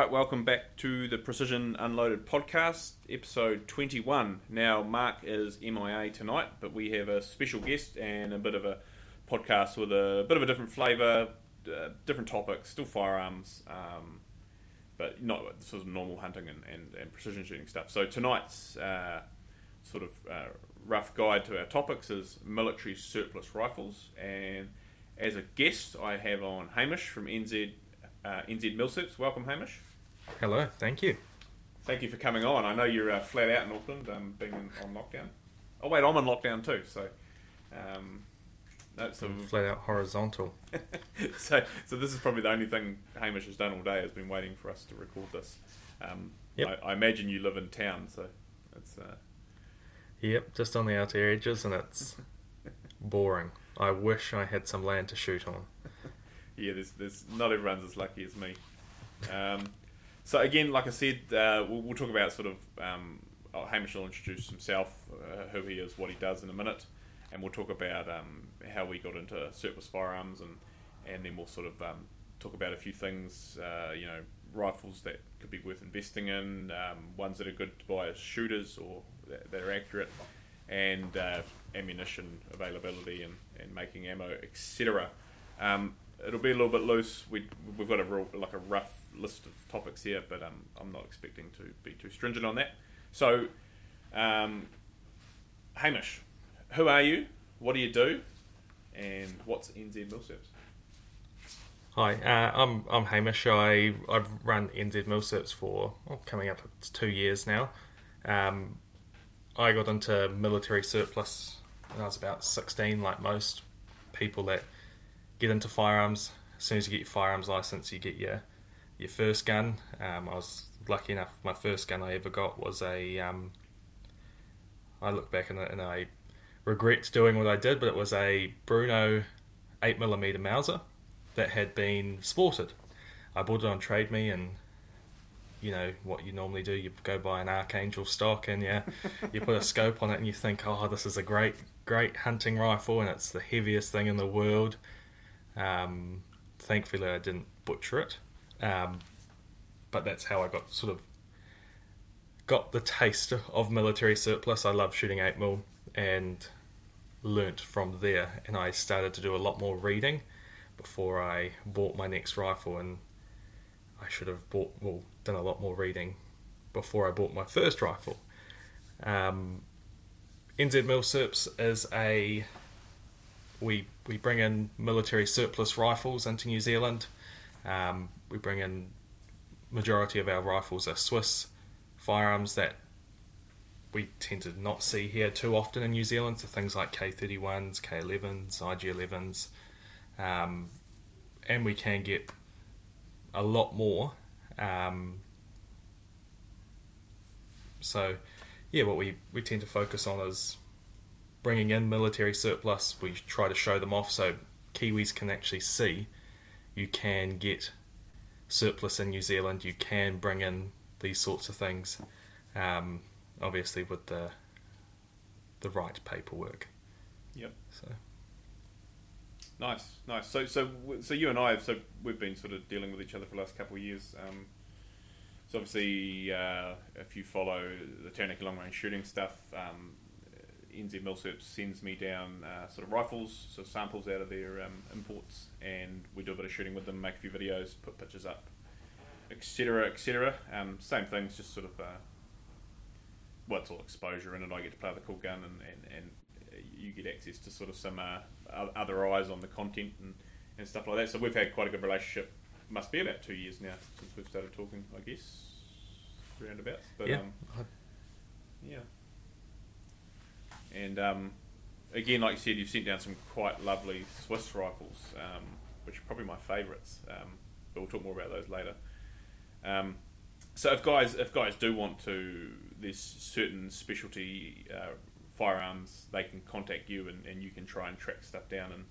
right, welcome back to the Precision Unloaded podcast, episode 21. Now, Mark is MIA tonight, but we have a special guest and a bit of a podcast with a bit of a different flavour, uh, different topics, still firearms, um, but not sort of normal hunting and, and, and precision shooting stuff. So, tonight's uh, sort of uh, rough guide to our topics is military surplus rifles. And as a guest, I have on Hamish from NZ uh, NZ Milsurps. Welcome, Hamish. Hello, thank you. Thank you for coming on. I know you're uh, flat out in Auckland, um, being on lockdown. Oh wait, I'm on lockdown too. So, um, that's a... flat out horizontal. so, so this is probably the only thing Hamish has done all day. Has been waiting for us to record this. Um, yep. I, I, imagine you live in town, so it's. Uh... Yep, just on the outer edges, and it's boring. I wish I had some land to shoot on yeah, there's, there's not everyone's as lucky as me. Um, so again, like I said, uh, we'll, we'll, talk about sort of um, oh, Hamish will introduce himself, uh, who he is, what he does in a minute, and we'll talk about um, how we got into surplus firearms, and and then we'll sort of um, talk about a few things, uh, you know, rifles that could be worth investing in, um, ones that are good to buy as shooters or that, that are accurate, and uh, ammunition availability and, and making ammo, etc. Um, it'll be a little bit loose. We we've got a real, like a rough list of topics here, but um, I'm not expecting to be too stringent on that. So, um, Hamish, who are you? What do you do? And what's NZ Milsurps? Hi, uh, I'm I'm Hamish. I I've run NZ Milsurps for oh, coming up to two years now. Um, I got into military surplus when I was about 16, like most people that get into firearms. As soon as you get your firearms license, you get your your first gun. Um, I was lucky enough. My first gun I ever got was a. Um, I look back and, and I regret doing what I did, but it was a Bruno 8mm Mauser that had been sported. I bought it on Trade Me, and you know what you normally do. You go buy an Archangel stock, and yeah, you put a scope on it, and you think, oh, this is a great, great hunting rifle, and it's the heaviest thing in the world. Um, thankfully, I didn't butcher it, um, but that's how I got sort of got the taste of military surplus. I love shooting eight mil and learnt from there, and I started to do a lot more reading before I bought my next rifle, and I should have bought well done a lot more reading before I bought my first rifle. Um, NZ Milsurps is a we we bring in military surplus rifles into New Zealand. Um, we bring in majority of our rifles are Swiss firearms that we tend to not see here too often in New Zealand. So things like K31s, K11s, IG11s, um, and we can get a lot more. Um, so yeah, what we, we tend to focus on is bringing in military surplus. We try to show them off so Kiwis can actually see you can get surplus in New Zealand. You can bring in these sorts of things, um, obviously with the the right paperwork. Yep. So nice, nice. So so so you and I, so we've been sort of dealing with each other for the last couple of years. Um, so obviously, uh, if you follow the Taranaki long range shooting stuff, um, NZ Milsurps sends me down uh, sort of rifles, so samples out of their um, imports, and we do a bit of shooting with them, make a few videos, put pictures up, etc., etc. Um, same things, just sort of, uh, well, it's all exposure in it. I get to play with a cool gun, and, and, and you get access to sort of some uh, other eyes on the content and, and stuff like that. So we've had quite a good relationship. Must be about two years now since we've started talking, I guess, roundabouts. But yeah. Um, yeah. And um, again, like you said, you've sent down some quite lovely Swiss rifles, um, which are probably my favourites. Um, but we'll talk more about those later. Um, so if guys if guys do want to, there's certain specialty uh, firearms they can contact you and, and you can try and track stuff down and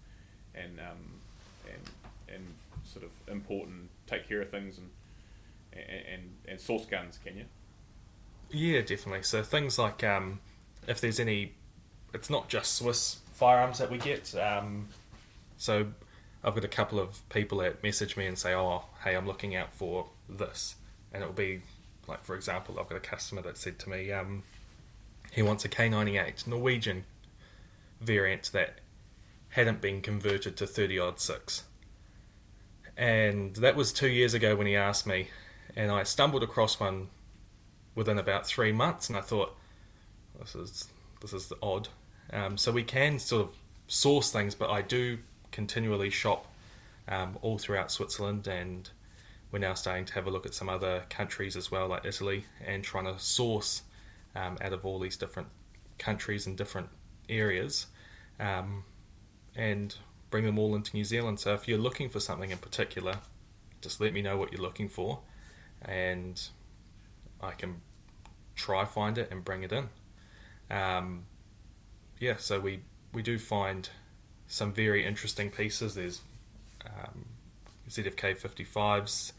and um, and and sort of import and take care of things and and and source guns, can you? Yeah, definitely. So things like um, if there's any it's not just Swiss firearms that we get. Um, so I've got a couple of people that message me and say, "Oh, hey, I'm looking out for this," and it'll be like, for example, I've got a customer that said to me, um, he wants a K98 Norwegian variant that hadn't been converted to 30 odd six. And that was two years ago when he asked me, and I stumbled across one within about three months, and I thought, this is this is the odd. Um, so we can sort of source things, but I do continually shop um, all throughout Switzerland, and we're now starting to have a look at some other countries as well, like Italy, and trying to source um, out of all these different countries and different areas, um, and bring them all into New Zealand. So if you're looking for something in particular, just let me know what you're looking for, and I can try find it and bring it in. Um, yeah, so we we do find some very interesting pieces. There's um, ZFK 55s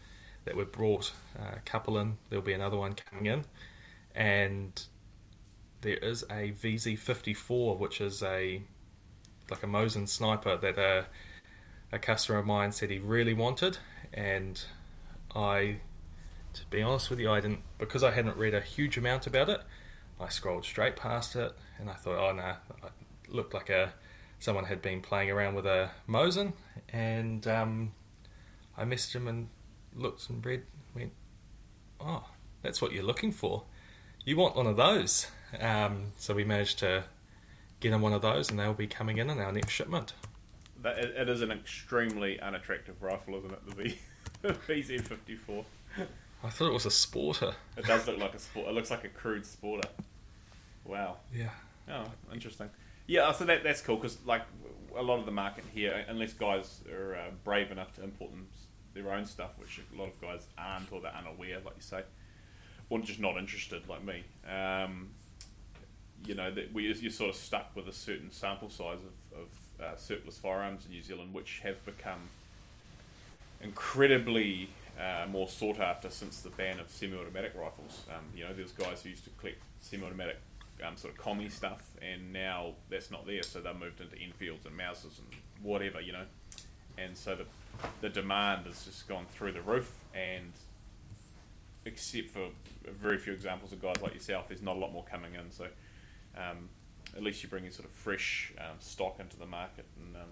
that were brought uh, couple in. There'll be another one coming in, and there is a VZ54, which is a like a Mosin sniper that a, a customer of mine said he really wanted, and I, to be honest with you, I didn't because I hadn't read a huge amount about it. I scrolled straight past it, and I thought, oh no, it looked like a someone had been playing around with a Mosin, and um, I messaged him and looked and read, went, oh, that's what you're looking for. You want one of those. Um, so we managed to get him one of those, and they'll be coming in in our next shipment. That, it, is an extremely unattractive rifle, isn't it? The V VZ54. I thought it was a sporter. It does look like a sport. It looks like a crude sporter. Wow. Yeah. Oh, interesting. Yeah, so that that's cool because like a lot of the market here, unless guys are uh, brave enough to import them, their own stuff, which a lot of guys aren't or they're unaware, like you say, or just not interested, like me. Um, you know, that we you're sort of stuck with a certain sample size of, of uh, surplus firearms in New Zealand, which have become incredibly uh, more sought after since the ban of semi-automatic rifles. Um, you know, there's guys who used to collect semi-automatic um, sort of commie stuff, and now that's not there, so they've moved into Enfields and Mausers and whatever, you know. And so the the demand has just gone through the roof, and except for very few examples of guys like yourself, there's not a lot more coming in. So um, at least you're bringing sort of fresh um, stock into the market, and um,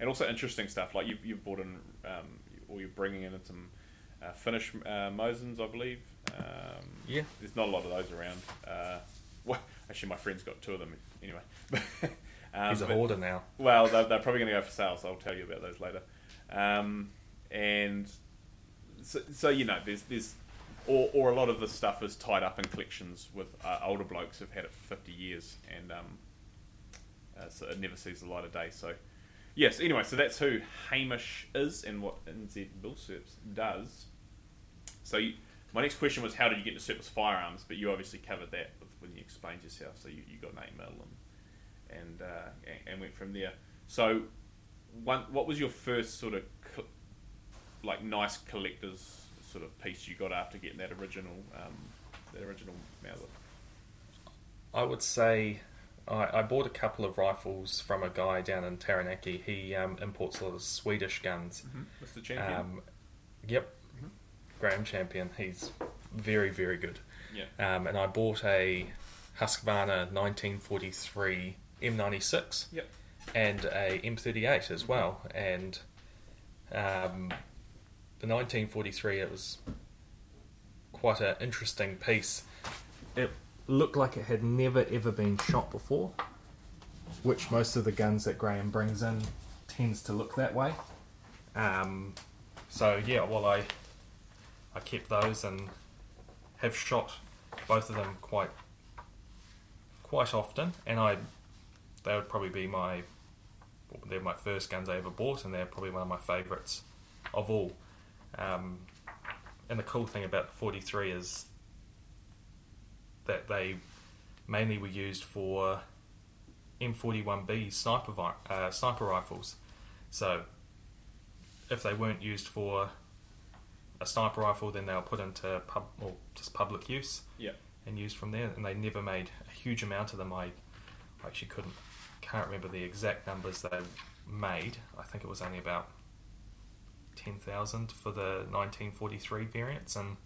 and also interesting stuff like you've, you've brought in or you're bringing in some uh, Finnish uh, Mosins, I believe. Um, yeah, there's not a lot of those around. Uh, well, actually, my friend's got two of them anyway. um, He's a hoarder now. Well, they're, they're probably going to go for sale, so I'll tell you about those later. Um, and so, so, you know, there's there's or, or a lot of the stuff is tied up in collections with uh, older blokes who've had it for 50 years, and um, uh, so it never sees the light of day. So, yes. Anyway, so that's who Hamish is and what NZ Milsurps does. So, you, my next question was, how did you get into surplus firearms? But you obviously covered that when you explained yourself. So you, you got an email and and, uh, and, and went from there. So, one, what was your first sort of like nice collector's sort of piece you got after getting that original um, that original Mauser? I would say I, I, bought a couple of rifles from a guy down in Taranaki. He um, imports a lot of Swedish guns. Mm-hmm. Mr. Champion. Um, yep, mm-hmm. Graham Champion. He's very very good. Yeah. Um, and I bought a Husqvarna 1943 M96. Yep. And a M38 as well, and um, the 1943 it was quite an interesting piece. It looked like it had never ever been shot before, which most of the guns that Graham brings in tends to look that way. Um, so yeah, well I I kept those and have shot both of them quite quite often, and I they would probably be my they're my first guns I ever bought, and they're probably one of my favourites of all. Um, and the cool thing about the 43 is that they mainly were used for M41B sniper uh, sniper rifles. So if they weren't used for a sniper rifle, then they were put into pub or just public use. Yeah. And used from there, and they never made a huge amount of them. I actually couldn't, can't remember the exact numbers they made. I think it was only about ten thousand for the 1943 variants, and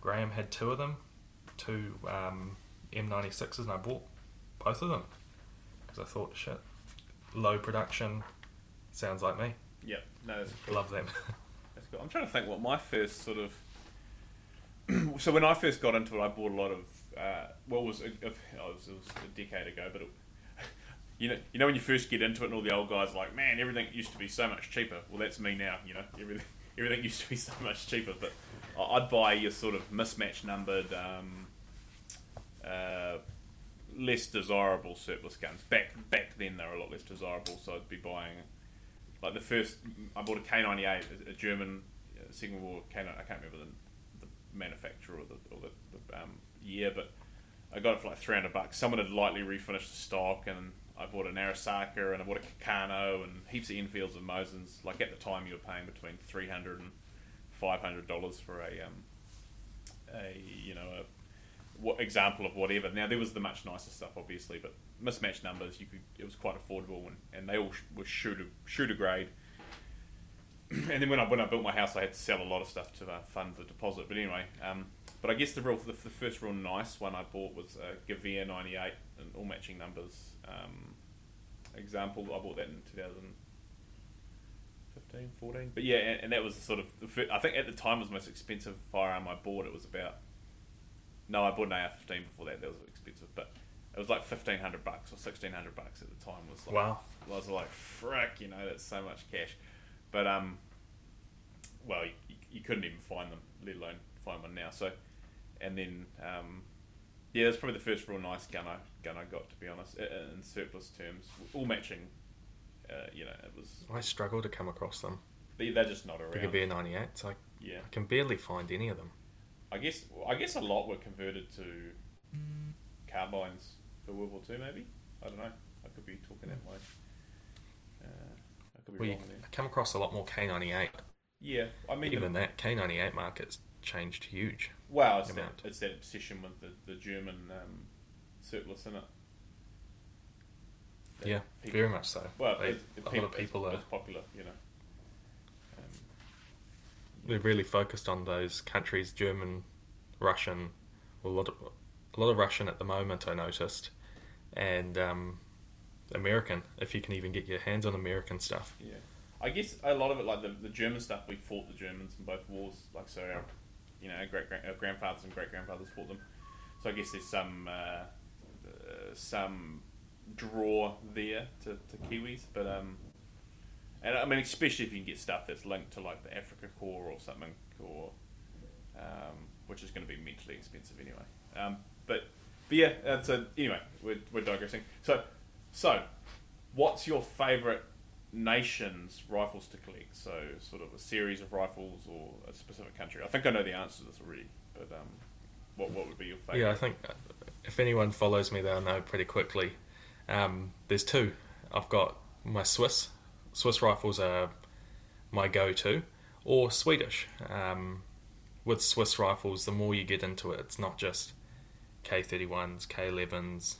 Graham had two of them, two um, M96s, and I bought both of them because I thought, shit, low production sounds like me. Yeah, no, that's cool. Love them. That's cool. I'm trying to think what my first sort of. so when I first got into it, I bought a lot of. Uh, what was it, it, was, it was a decade ago, but it, you know, you know when you first get into it, and all the old guys are like, man, everything used to be so much cheaper. Well, that's me now. You know, everything everything used to be so much cheaper. But I'd buy your sort of mismatch numbered, um, uh, less desirable surplus guns. Back back then, they were a lot less desirable, so I'd be buying like the first. I bought a K98, a- a German uh, Second World K9. I can't remember the, the manufacturer or the, or the, the um, year, but I got it for like 300 bucks. Someone had lightly refinished the stock, and I bought an Arisaka and I bought a Carcano and heaps of Enfields and Mosins. Like at the time, you were paying between 300 and 500 dollars for a um, a you know a example of whatever. Now there was the much nicer stuff, obviously, but mismatched numbers, you could it was quite affordable, and, and they all sh- were shooter shooter grade. and then when I when I built my house, I had to sell a lot of stuff to uh, fund the deposit. But anyway, um, but I guess the real the, the first real nice one I bought was a Gewehr ninety eight and all matching numbers. Um, example, I bought that in 2015, 14. But yeah, and, and that was sort of the fir- I think at the time was the most expensive firearm I bought. It was about no, I bought an AR-15 before that. That was expensive, but it was like fifteen hundred bucks or sixteen hundred bucks at the time. Was like, Wow. I was like, frick, you know, that's so much cash. But um, well, you, you couldn't even find them, let alone find one now. So, and then um, yeah, that's probably the first real nice gun I gun I got to be honest, in surplus terms, all matching. Uh, you know, it was I struggle to come across them. they- they're just not around. Gewehr 98, so I, Yeah, I can barely find any of them. I guess I guess a lot were converted to carbines for World War Two. Maybe I don't know. I could be talking that way. Uh, I could be We wrong there. I come across a lot more K98. Yeah, I mean, Even that K98 market's changed huge. Wow, it's that, it's that obsession with the, the German um, surplus, isn't it? That Yeah, people- very much so. Well, They- a lot of people it's, are it's popular, you know. They're really focused on those countries, German, Russian, a lot of a lot of Russian at the moment. I noticed, and um, American. If you can even get your hands on American stuff. yeah, I guess a lot of it, like the, the German stuff, we fought the Germans in both wars. Like so, our you know great our grandfathers and great grandfathers fought them. So I guess there's some uh, uh, some draw there to, to Kiwis, but um, and I mean especially if you can get stuff that's linked to like the Afrika Korps or something, or um, which is going to be mentally expensive anyway. Um, but but yeah, uh, so anyway, we're, we're digressing. So so what's your favourite nation's rifles to collect? So sort of a series of rifles or a specific country. I think I know the answer to this already, but um, what what would be your favourite? Yeah, I think uh, if anyone follows me, they'll know pretty quickly. Um, there's two. I've got my Swiss. Swiss rifles are my go-to, or Swedish. Um, with Swiss rifles, the more you get into it, it's not just K31s, K11s,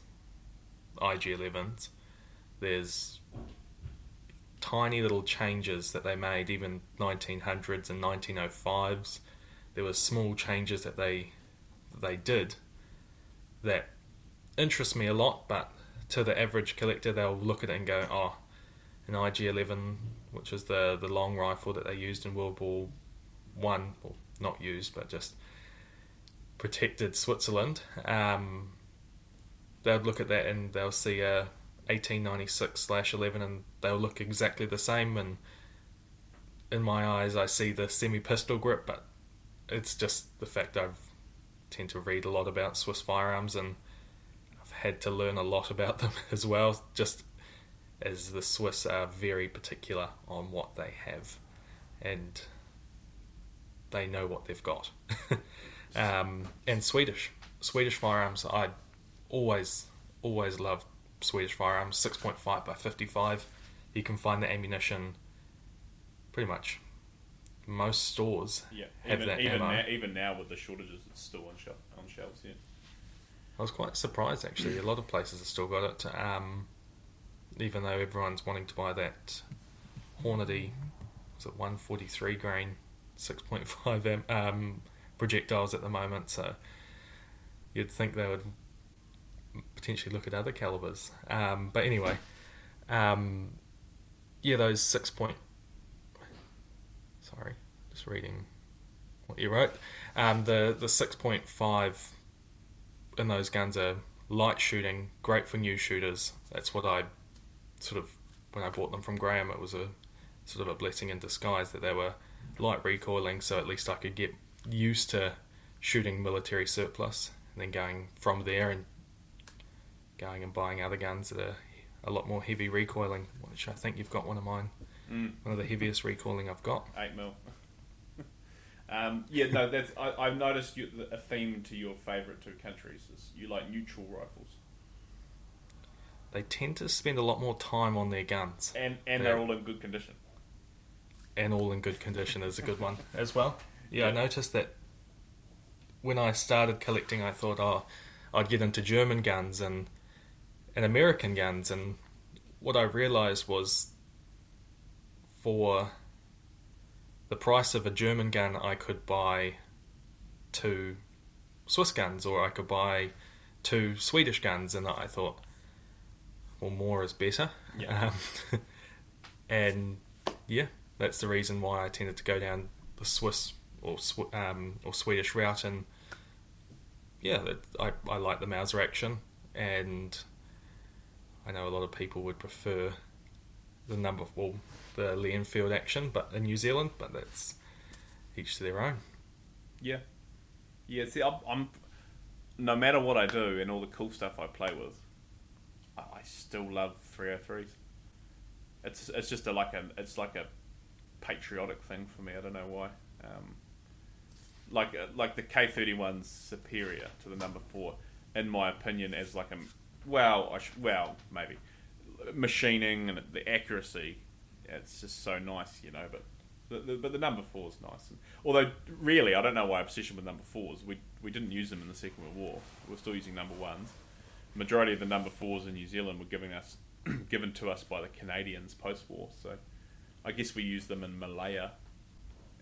IG11s. There's tiny little changes that they made, even 1900s and 1905s. There were small changes that they that they did that interest me a lot, but to the average collector, they'll look at it and go, "Oh, an IG11, which is the the long rifle that they used in World War One, well, not used, but just protected Switzerland." Um, they'll look at that and they'll see a 1896 slash 11, and they'll look exactly the same. And in my eyes, I see the semi pistol grip, but it's just the fact I've tend to read a lot about Swiss firearms and I've had to learn a lot about them as well, just as the Swiss are very particular on what they have and they know what they've got. um, and Swedish. Swedish firearms, I always, always loved Swedish firearms. 6.5 by 55. You can find the ammunition pretty much most stores yeah, have even that even ammo. now, even now with the shortages, it's still on shelf on shelves. Yeah, I was quite surprised actually. A lot of places have still got it, um, even though everyone's wanting to buy that Hornady, was it 143 grain, 6.5 m um, projectiles at the moment, so you'd think they would potentially look at other calibers. Um, but anyway, um, yeah, those six point. Sorry, just reading what you wrote. Um, the the six point five in those guns are light shooting, great for new shooters. That's what I sort of when I bought them from Graham. It was a sort of a blessing in disguise that they were light recoiling, so at least I could get used to shooting military surplus and then going from there and going and buying other guns that are a lot more heavy recoiling, which I think you've got one of mine. Mm. One of the heaviest recoiling I've got. Eight mil. um, yeah, no, that's I, I've noticed you, a theme to your favourite two countries is you like neutral rifles, They tend to spend a lot more time on their guns, and and Yeah. they're all in good condition. and all in good condition is a good one as well. Yeah, I noticed that when I started collecting, I thought, oh, I'd get into German guns and and American guns, and what I realised was for the price of a German gun, I could buy two Swiss guns, or I could buy two Swedish guns, and I thought, well, more is better. Yeah. Um, and yeah, that's the reason why I tended to go down the Swiss or Sw- um, or Swedish route, and yeah, I I like the Mauser action, and I know a lot of people would prefer the number well the Lee Enfield action, but in New Zealand, but that's each to their own. Yeah, yeah. See, I'm, I'm no matter what I do and all the cool stuff I play with, still love 303s. It's it's just a like a it's like a patriotic thing for me. I don't know why. Um, like uh, like the K31's superior to the number four, in my opinion, as like a well, I sh- well maybe machining and the accuracy. It's just so nice, you know. But the, the, but the number four is nice. And, although really, I don't know why obsession with number fours. We we didn't use them in the Second World War. We're still using number ones. Majority of the number fours in New Zealand were giving us given to us by the Canadians post war. So I guess we use them in Malaya,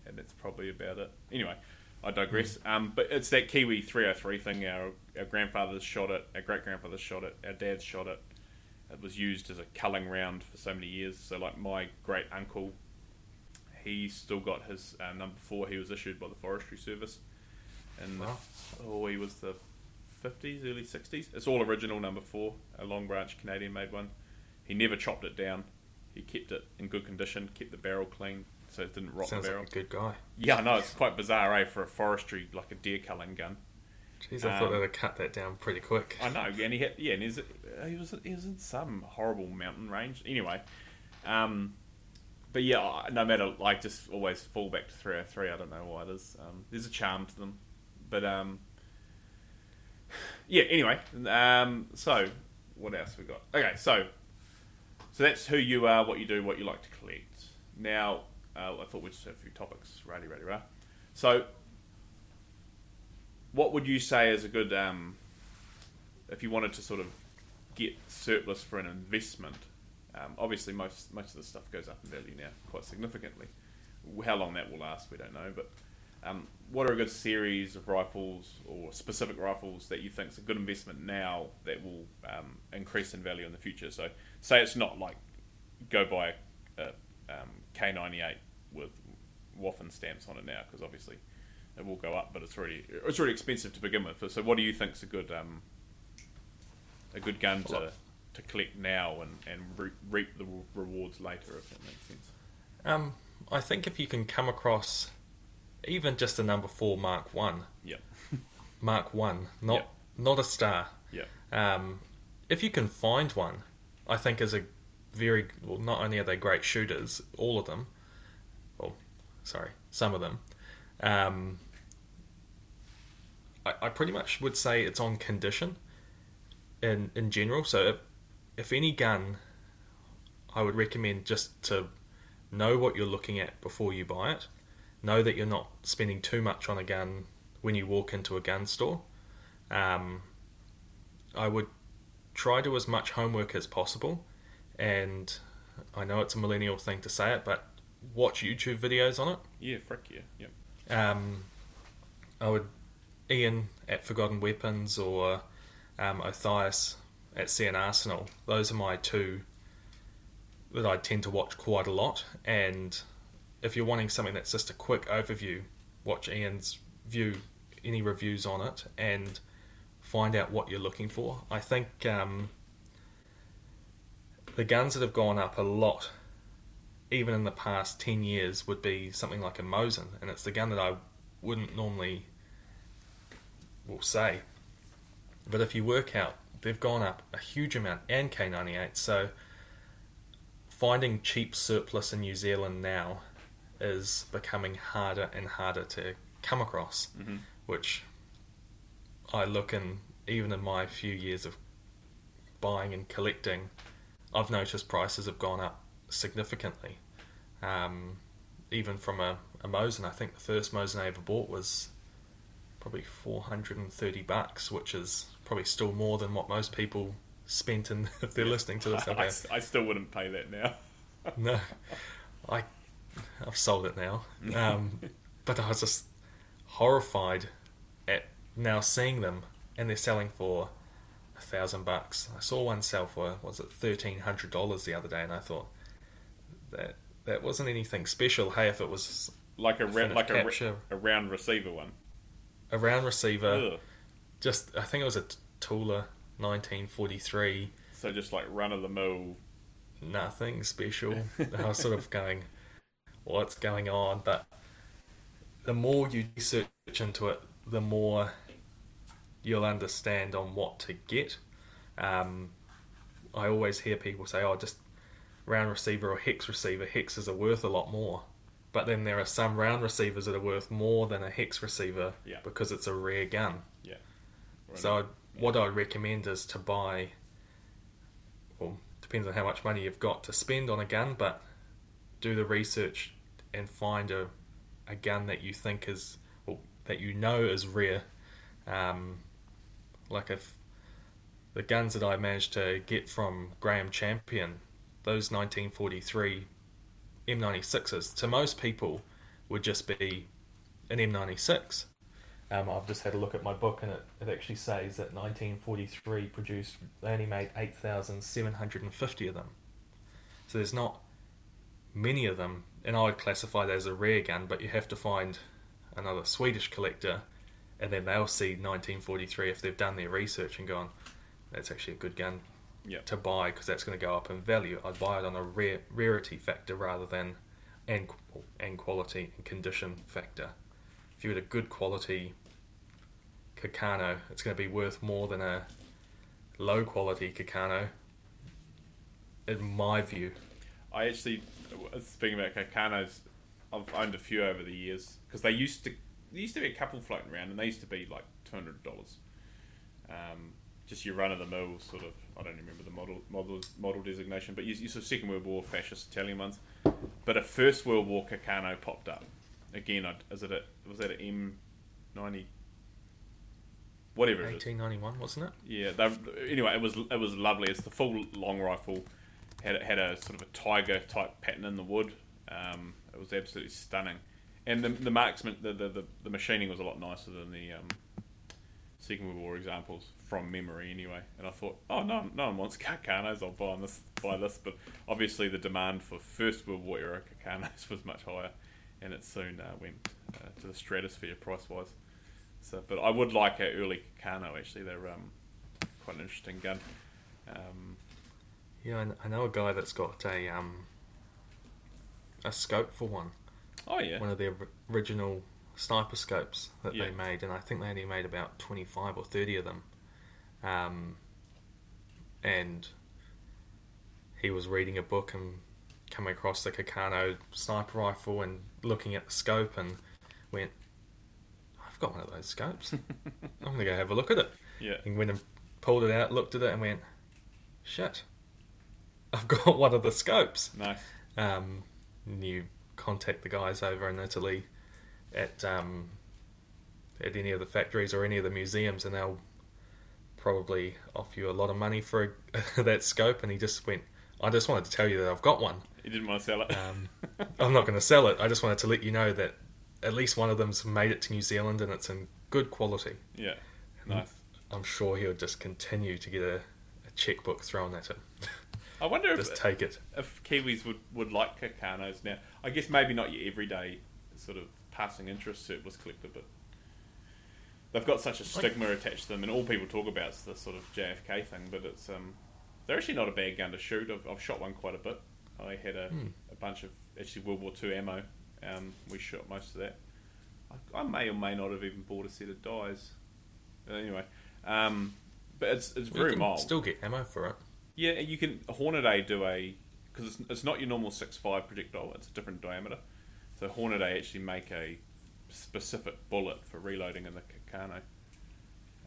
and that's probably about it. Anyway, I digress. Um, but it's that Kiwi 303 thing. Our our grandfathers shot it. Our great grandfathers shot it. Our dads shot it. It was used as a culling round for so many years. So like my great uncle, he still got his uh, number four. He was issued by the Forestry Service, and Wow. oh, he was the 50s, early 60s. It's all original number four, a long branch Canadian made one. He never chopped it down. He kept it in good condition, kept the barrel clean, so it didn't rot Sounds the barrel. like a good guy. Yeah, I know it's quite bizarre, eh, for a forestry like a deer culling gun. Jeez, I thought Um, they'd have cut that down pretty quick. I know, and he had yeah, and he was, he was he was in some horrible mountain range. Anyway, um, but yeah, no matter like just always fall back to three hundred three. I don't know why it is. Um, there's a charm to them, but um, yeah. Anyway, um, so what else we got? Okay, so so that's who you are, what you do, what you like to collect. Now, uh, I thought we'd just have a few topics. Righty, righty, rah. So, what would you say is a good um, if you wanted to sort of get surplus for an investment? Um, obviously, most most of the stuff goes up in value now quite significantly. How long that will last, we don't know. But um, what are a good series of rifles or specific rifles that you think is a good investment now that will um, increase in value in the future? So, say it's not like go buy a, um, K98 with Waffen stamps on it now because obviously it will go up, but it's already it's already expensive to begin with. So, what do you think is a good um, a good gun to, to collect now and and re- reap the rewards later, if that makes sense? Um, I think if you can come across even just a number four Mark One, Yeah, Mark One, not Yeah. not a star. yeah, Um, if you can find one, I think is a very well. Not only are they great shooters, all of them. Well, sorry, some of them. Um, I, I pretty much would say it's on condition. In in general, so if if any gun, I would recommend just to know what you're looking at before you buy it. Know that you're not spending too much on a gun when you walk into a gun store. Um, I would try to do as much homework as possible, and I know it's a millennial thing to say it, but watch YouTube videos on it. yeah. Frick yeah, yeah, Um, I would Ian at Forgotten Weapons or um, Othias at C&Rsenal. Those are my two that I tend to watch quite a lot. And if you're wanting something that's just a quick overview, watch Ian's view, any reviews on it, and find out what you're looking for. I think um, the guns that have gone up a lot, even in the past 10 years, would be something like a Mosin, and it's the gun that I wouldn't normally will say. But if you work out, they've gone up a huge amount, and K98, so finding cheap surplus in New Zealand now is becoming harder and harder to come across, Mhm. which I look in, even in my few years of buying and collecting, I've noticed prices have gone up significantly. Um, even from a, a Mosin, I think the first Mosin I ever bought was probably 430 bucks, which is probably still more than what most people spent in, if they're listening to this. I. I- I still wouldn't pay that now. No, I I've sold it now. Um, but I was just horrified at now seeing them, and they're selling for a thousand bucks. I saw one sell for was it thirteen hundred dollars the other day, and I thought that that wasn't anything special. Hey, if it was Like a ra- Finished like a, ra- capture. a round receiver one. a round receiver, Ugh. just I think it was a Tula nineteen forty three. So just like run of the mill. nothing special. I was sort of going, what's going on? But the more you research into it, the more you'll understand on what to get. Um, I always hear people say, oh, just round receiver or hex receiver. Hexes are worth a lot more. But then there are some round receivers that are worth more than a hex receiver Yeah. because it's a rare gun. Yeah. So I'd, what I'd recommend is to buy. Well, depends on how much money you've got to spend on a gun, but do the research and find a a gun that you think is well, that you know is rare. Um, like if the guns that I managed to get from Graham Champion, those 1943 M96s, to most people would just be an M96. Um, I've just had a look at my book, and it, it actually says that 1943 produced, they only made 8,750 of them. So there's not many of them, and I would classify that as a rare gun, but you have to find another Swedish collector, and then they'll see 1943 if they've done their research and gone, that's actually a good gun Yeah. to buy because that's going to go up in value. I'd buy it on a rare, rarity factor rather than and and quality and condition factor. If you had a good quality Carcano, it's going to be worth more than a low quality Carcano. In my view, I actually, speaking about Carcanos, I've owned a few over the years because they used to there used to be a couple floating around and they used to be like two hundred dollars. Um, just your run of the mill sort of I don't remember the model model model designation, but you, you sort of Second World War fascist Italian ones. But a First World War Carcano popped up again. I, is it a was that an M ninety? Whatever it is. 1891, wasn't it? Yeah. Anyway, it was it was lovely. It's the full long rifle. Had had a sort of a tiger type pattern in the wood. Um, it was absolutely stunning, and the the marksman the, the, the, the machining was a lot nicer than the um, Second World War examples from memory anyway. And I thought, oh no, no one wants Carcanos. I'll buy this buy this. But obviously the demand for First World War era Carcanos was much higher, and it soon uh, went uh, to the stratosphere price wise. So, but I would like a early Carcano actually. They're um, quite an interesting gun. Um, Yeah, I I know a guy that's got a um a scope for one. oh yeah, one of the original sniper scopes that Yeah. they made, and I think they only made about 25 or 30 of them. Um, and he was reading a book and coming across the Carcano sniper rifle and looking at the scope and went, I've got one of those scopes. I'm going to go have a look at it. yeah. And went and pulled it out, looked at it, and went, shit, I've got one of the scopes Nice. um, and you contact the guys over in Italy at um, at any of the factories or any of the museums, and they'll probably offer you a lot of money for that scope. And he just went, "I just wanted to tell you that I've got one. You didn't want to sell it. Um, I'm not going to sell it. I just wanted to let you know that at least one of them's made it to New Zealand and it's in good quality. Yeah, nice. I'm sure he'll just continue to get a, a checkbook thrown at him. I wonder if just take it. if Kiwis would, would like Carcanos now. I guess maybe not your everyday sort of passing interest surplus collector, but they've got such a stigma attached to them, and all people talk about is the sort of JFK thing. But it's um, they're actually not a bad gun to shoot. I've, I've shot one quite a bit. I had a, Hmm. a bunch of actually World War Two ammo. Um, we shot most of that. I, I may or may not have even bought a set of dies. Anyway, um, but it's it's very mild. Still get ammo for it. Yeah, you can Hornady do a because it's, it's not your normal six five projectile; it's a different diameter. So Hornady actually make a specific bullet for reloading in the Carcano.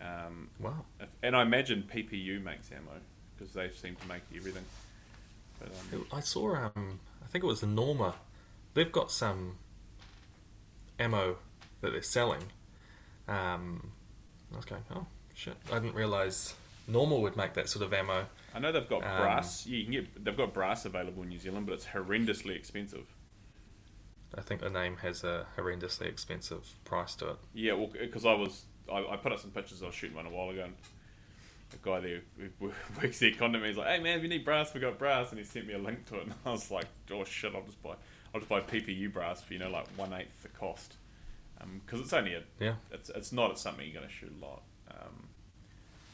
Um, Wow. if, and I imagine PPU makes ammo because they seem to make everything. But, um, I saw, um, I think it was the Norma. They've got some ammo that they're selling. Um, I was going, oh shit! I didn't realize Norma would make that sort of ammo. I know they've got Um, brass. You can get they've got brass available in New Zealand, but it's horrendously expensive. I think the name has a horrendously expensive price to it. Yeah, well, because I was, I, I put up some pictures. I was shooting one a while ago, and the guy there who works there me. He's like, "Hey man, if you need brass, we got brass," and he sent me a link to it. And I was like, "Oh shit, I'll just buy, I'll just buy PPU brass for you know like one eighth the cost, because it's only a, Yeah. it's it's not something you're going to shoot a lot."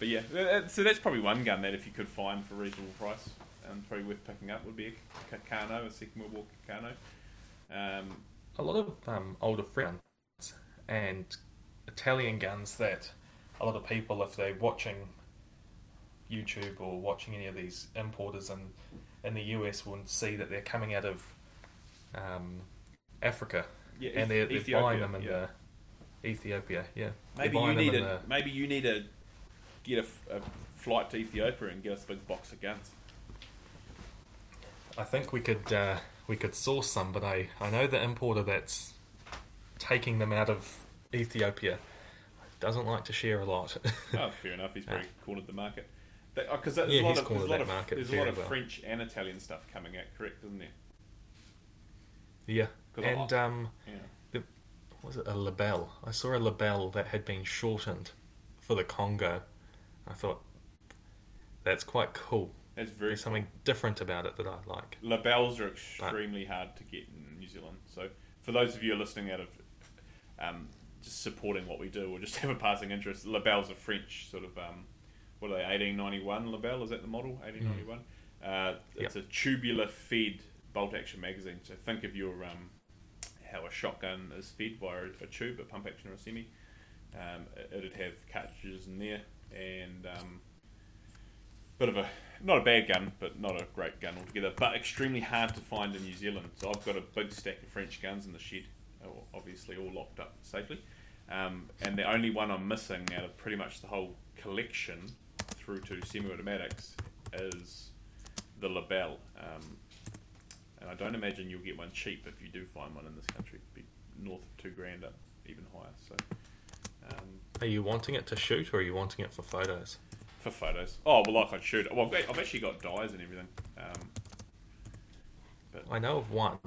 Um, but yeah, so that's probably one gun that if you could find for a reasonable price, and probably worth picking up would be a Carcano, a Second World War Carcano. Um, a lot of um, older friends and Italian guns that a lot of people, if they're watching YouTube or watching any of these importers in, in the US, will see that they're coming out of um, Africa yeah, and they're, they're Ethiopia, buying them in yeah. the Ethiopia. Yeah, Maybe you need a maybe you need to get a flight to Ethiopia and get us a big box of guns. I think we could uh, we could source some, but I, I know the importer that's taking them out of Ethiopia doesn't like to share a lot. oh, fair enough. He's very cornered the market. Because there's Yeah, a lot of there's a lot of, market there's a lot of well. French and Italian stuff coming out, correct, isn't there? yeah, I- and um, Yeah. was it a Lebel? I saw a Lebel that had been shortened for the Congo. I thought that's quite cool. That's very There's something different about it that I like. Lebels are extremely hard to get in New Zealand. So for those of you listening out of um, just supporting what we do or just have a passing interest, Lebels are French sort of um, what are they? Eighteen ninety one Lebel is that the model? Eighteen ninety one. Uh, it's a tubular fed bolt action magazine. So think of your um, how a shotgun is fed via a tube, a pump action or a semi. Um, it'd have cartridges in there and um, bit of a not a bad gun, but not a great gun altogether. But extremely hard to find in New Zealand. So I've got a big stack of French guns in the shed, obviously all locked up safely. Um, and the only one I'm missing out of pretty much the whole collection through to semi-automatics is the Lebel. Um, and I don't imagine you'll get one cheap if you do find one in this country. It'd be north of two grand up, even higher. So um, Are you wanting it to shoot or are you wanting it for photos? for photos. Oh well, like I'd shoot. Well, I've, actually got dies and everything. Um, but I know of one,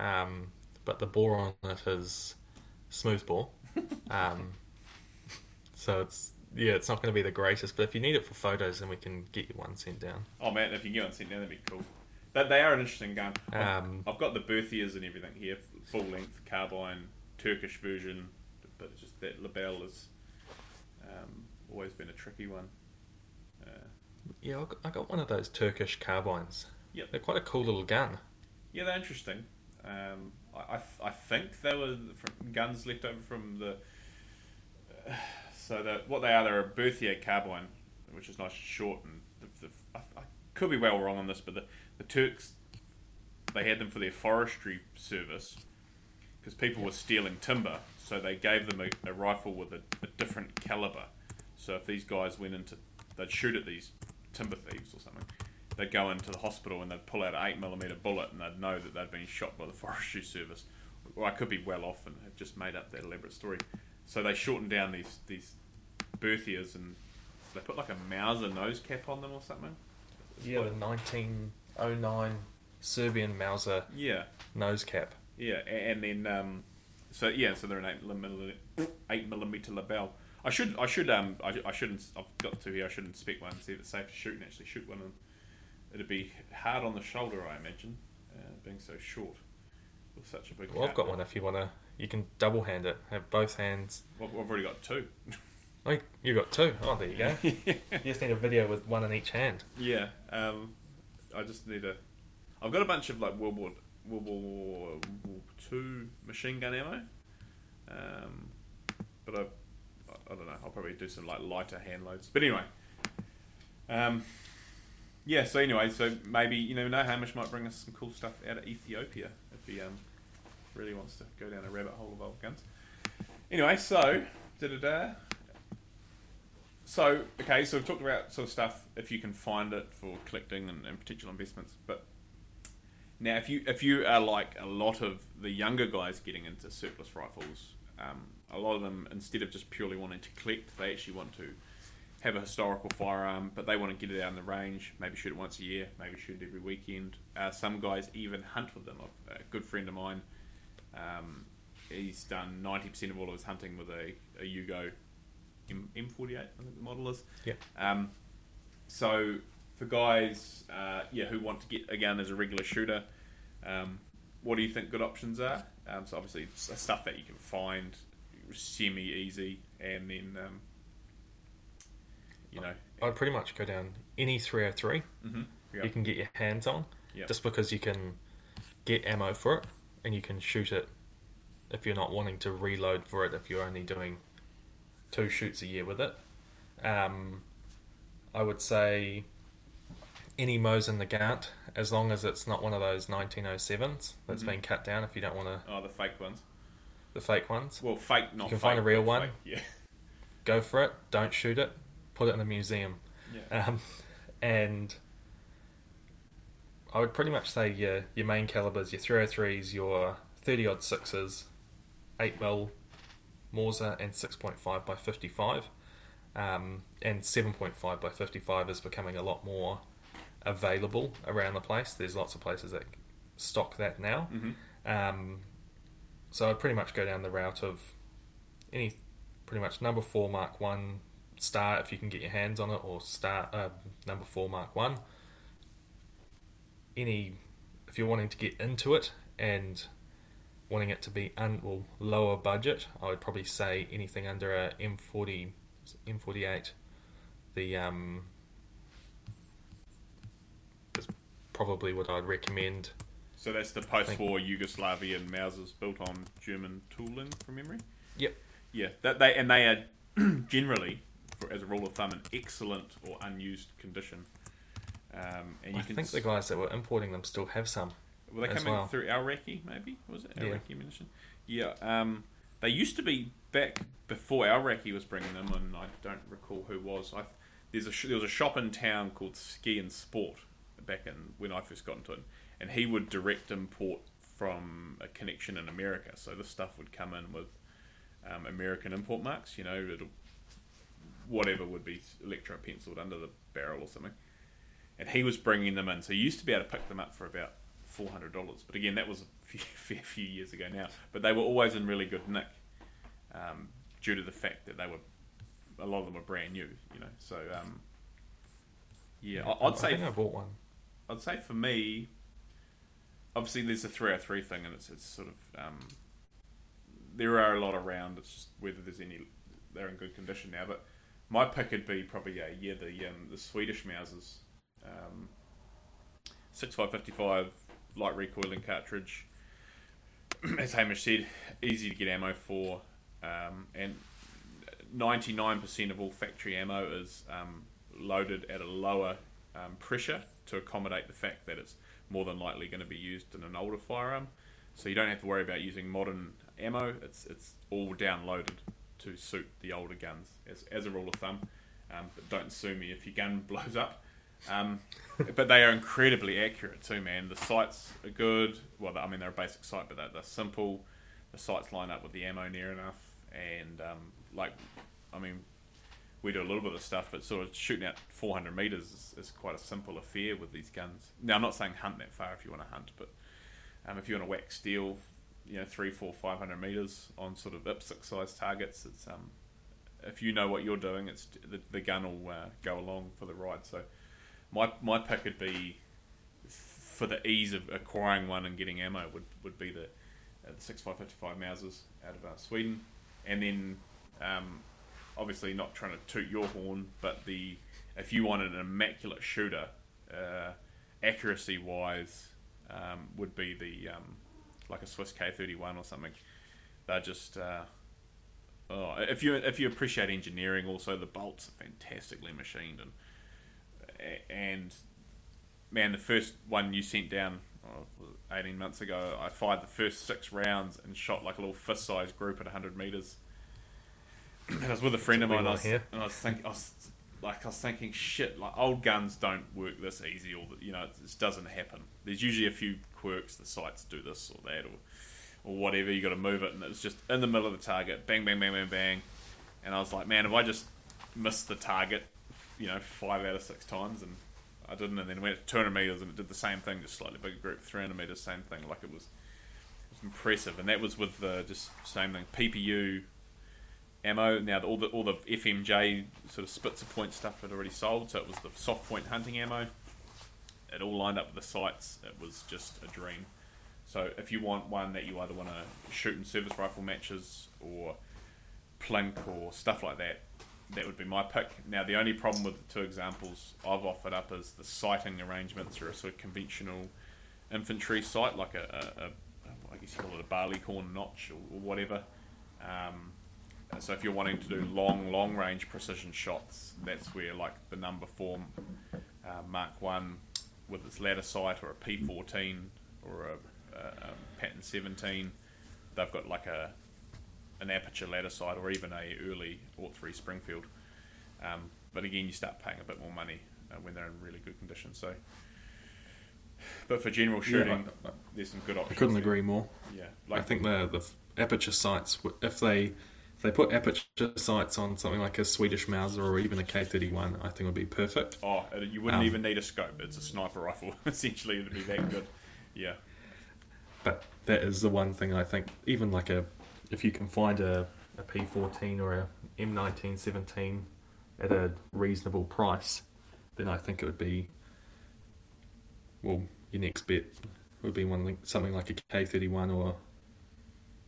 um, but the bore on it is smooth bore. Um, so it's yeah, it's not going to be the greatest. But if you need it for photos, then we can get you one sent down. oh man, if you can get one sent down, that'd be cool. That they are an interesting gun. I've- Um, I've got the Berthiers and everything here, full length carbine, Turkish version, but it's just that Lebel has um, always been a tricky one. Uh, Yeah, I got, I got one of those Turkish carbines. Yep. They're quite a cool little gun. Yeah, they're interesting. Um, I, I, th- I think they were guns left over from the. Uh, so that what they are, they're a Berthier carbine, which is nice short, and the, the, I, I could be well wrong on this, but the, the Turks they had them for their forestry service because people were stealing timber, so they gave them a, a rifle with a, a different caliber. So if these guys went into, they'd shoot at these timber thieves or something. They'd go into the hospital and they'd pull out an eight millimeter bullet and they'd know that they'd been shot by the forestry service. Well, I could be well off and have just made up that elaborate story. So they shortened down these these Berthiers and they put like a Mauser nose cap on them or something. Yeah, the 1909 Serbian Mauser Yeah, nose cap. yeah, and then um, So yeah, so they're an eight millimeter, eight millimeter Lebel. I should, I should, um, I, I shouldn't. I've got to here. I should inspect one see if it's safe to shoot and actually shoot one. And it'd be hard on the shoulder, I imagine, uh, being so short with such a big. Well, I've got one. If you wanna, you can double hand it. Have both hands. Well, I've already got two. Oh, you got two. Oh, there you go. you just need a video with one in each hand. Yeah, um, I just need a. I've got a bunch of like World War World War Two machine gun ammo, um, but I, I don't know. I'll probably do some like lighter hand loads. But anyway, um, yeah. So anyway, so maybe you know, know Hamish might bring us some cool stuff out of Ethiopia if he um, really wants to go down a rabbit hole of old guns. Anyway, so da da da. So okay, so we've talked about sort of stuff if you can find it for collecting and, and potential investments. But now, if you if you are like a lot of the younger guys getting into surplus rifles, um, a lot of them instead of just purely wanting to collect, they actually want to have a historical firearm, but they want to get it out in the range. Maybe shoot it once a year, maybe shoot it every weekend. Uh, some guys even hunt with them. A good friend of mine, um, he's done ninety percent of all of his hunting with a, a Yugo M, M48, I think the model is. Yeah. Um, so for guys, uh, yeah, who want to get a gun as a regular shooter, um, what do you think good options are? Um, so obviously stuff that you can find semi easy, and then um, you know, I'd pretty much go down any 303 mm-hmm, yeah, you can get your hands on, yeah, just because you can get ammo for it and you can shoot it if you're not wanting to reload for it if you're only doing two shoots a year with it. Um, I would say any Mosin Nagant, as long as it's not one of those 1907s that's Mhm. been cut down if you don't want to, oh the fake ones. the fake ones. Well, fake, not You can fake, find a real one. fake, Yeah, Go for it, don't shoot it, put it in a museum. yeah, Um, and I would pretty much say your your main calibers, your 303s, your 30 odd sixes, 8 mil Mauser, and 6.5 by 55. Um, and 7.5 by 55 is becoming a lot more available around the place. There's lots of places that stock that now. hmm Um, so I'd pretty much go down the route of any pretty much number four Mark One star if you can get your hands on it, or star uh, number four Mark One. Any if you're wanting to get into it and wanting it to be un, well, lower budget, I would probably say anything under a M40 M48. The um, is probably what I'd recommend. So that's the post-war Yugoslavian Mausers built on German tooling, from memory. Yep. Yeah, that they and they are generally, for, as a rule of thumb, in excellent or unused condition. Um, and you I can think s- the guys that were importing them still have some. were they coming well. through Alreki, maybe was it Yeah. Alreki ammunition? Yeah, um, they used to be back before Alreki was bringing them, and I don't recall who was. I, there's a sh- there was a shop in town called Ski and Sport back in when I first got into it, and he would direct import from a connection in America. So this stuff would come in with um, American import marks. You know, whatever would be electro penciled under the barrel or something. And he was bringing them in, so you used to be able to pick them up for about four hundred dollars. But again, that was a few, fair few years ago now. But they were always in really good nick, um, due to the fact that they were a lot of them were brand new. You know, so um, yeah, I- I'd I think I bought one. I'd say for me, obviously there's a 303 thing, and it's it's sort of um, there are a lot around. It's just whether there's any they're in good condition now. But my pick would be probably yeah, yeah the um, the Swedish Mausers, um, 6555 light recoiling cartridge. As Hamish said, easy to get ammo for, um, and 99% of all factory ammo is um, loaded at a lower um, pressure to accommodate the fact that it's more than likely going to be used in an older firearm. So you don't have to worry about using modern ammo. It's it's all downloaded to suit the older guns as, as a rule of thumb. Um, but don't sue me if your gun blows up. Um, but they are incredibly accurate too, man. The sights are good. Well, I mean they're a basic sight, but they're, they're simple. The sights line up with the ammo near enough, and um, like, I mean, we do a little bit of stuff, but sort of shooting out 400 meters is, is quite a simple affair with these guns. Now, I'm not saying hunt that far if you want to hunt, but um, if you want to whack steel you know three, four, five hundred meters on sort of IPSC size targets. It's um, if you know what you're doing, it's the, the gun will uh, go along for the ride. So my my pick would be for the ease of acquiring one and getting ammo would, would be the, uh, the 6555 Mausers out of uh, Sweden, and then um, obviously not trying to toot your horn, but the if you wanted an immaculate shooter, uh, accuracy wise, um, would be the um, like a Swiss K31 or something. They're just uh, oh, if you if you appreciate engineering, also the bolts are fantastically machined and and man, the first one you sent down oh, 18 months ago, I fired the first six rounds and shot like a little fist-sized group at 100 meters. And I was with a friend of mine, and I was, and I was thinking, I was, like, I was thinking, shit, like old guns don't work this easy, or you know, it just doesn't happen. There's usually a few quirks. The sights do this or that, or or whatever. You got to move it, and it's just in the middle of the target, bang, bang, bang, bang, bang. And I was like, man, if I just missed the target, you know, five out of six times, and I didn't, and then went to 200 meters and it did the same thing, just slightly bigger group. 300 meters, same thing. Like it was, it was impressive, and that was with the just same thing. PPU ammo. Now all the all the FMJ sort of Spitzer point stuff had already sold, so it was the soft point hunting ammo. It all lined up with the sights. It was just a dream. So if you want one that you either want to shoot in service rifle matches or plink or stuff like that, that would be my pick. Now, the only problem with the two examples I've offered up is the sighting arrangements are a sort of conventional infantry sight, like a, a, a I guess you call it a barleycorn notch or, or whatever. Um, so if you're wanting to do long, long range precision shots, that's where like the number four uh, Mark One with its ladder sight or a P14 or a, a, a pattern 17, they've got like a an aperture ladder sight or even a early Aught 3 Springfield. Um, but again, you start paying a bit more money uh, when they're in really good condition. So, but for general shooting, yeah, I, there's some good options. I couldn't there. agree more. Yeah, like I think the the aperture sights, if they if they put aperture sights on something like a Swedish Mauser or even a K31, I think would be perfect. Oh, you wouldn't um, even need a scope. It's a sniper rifle. Essentially, it'd be that good. Yeah. But that is the one thing I think, even like a if you can find a, a P14 or a M1917 at a reasonable price, then I think it would be, well, your next bet would be one something like a K31 or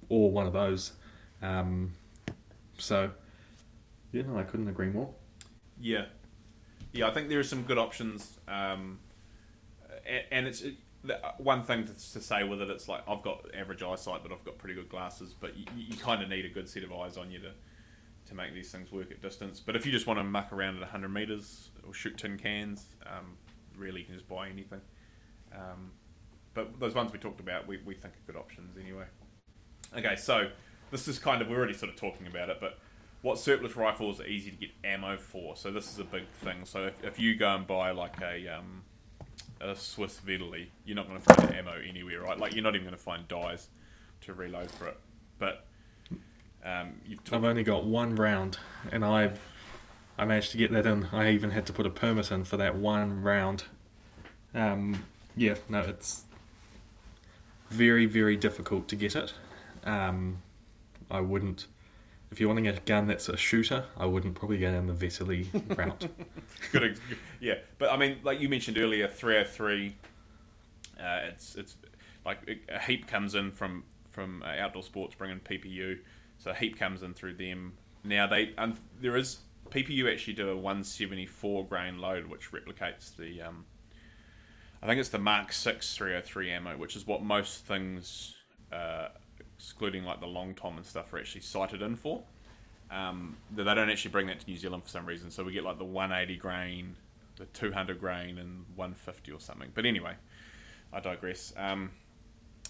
or one of those. Um, so, yeah, no, I couldn't agree more. Yeah, yeah, I think there are some good options, um, and, it's uh, one thing to, to, say with it, it's like I've got average eyesight, but I've got pretty good glasses. But you, you kind of need a good set of eyes on you to to make these things work at distance. But if you just want to muck around at 100 meters or shoot tin cans, um, really you can just buy anything. Um, but those ones we talked about, we, we think are good options anyway. Okay, so this is kind of we're already sort of talking about it, but what surplus rifles are easy to get ammo for? So this is a big thing. So if, if you go and buy like a um, a Swiss Vetterli, you're not going to find ammo anywhere, right? Like you're not even going to find dies to reload for it. But um, I've only got one round, and I've I managed to get that in. I even had to put a permit in for that one round. Um, yeah, no, it's very very difficult to get it. Um, I wouldn't if you're wanting a gun that's a shooter, I wouldn't probably go down the Vetterli route. good, yeah. But I mean, like you mentioned earlier, 303. Uh, it's it's like a heap comes in from from uh, outdoor sports bringing PPU, so a heap comes in through them. Now they and there is PPU actually do a 174 grain load, which replicates the um, I think it's the Mark 6 303 ammo, which is what most things uh, excluding like the long tom and stuff, are actually sighted in for. Um, they don't actually bring that to New Zealand for some reason, so we get like the 180 grain, the 200 grain, and 150 or something. But anyway, I digress. Um,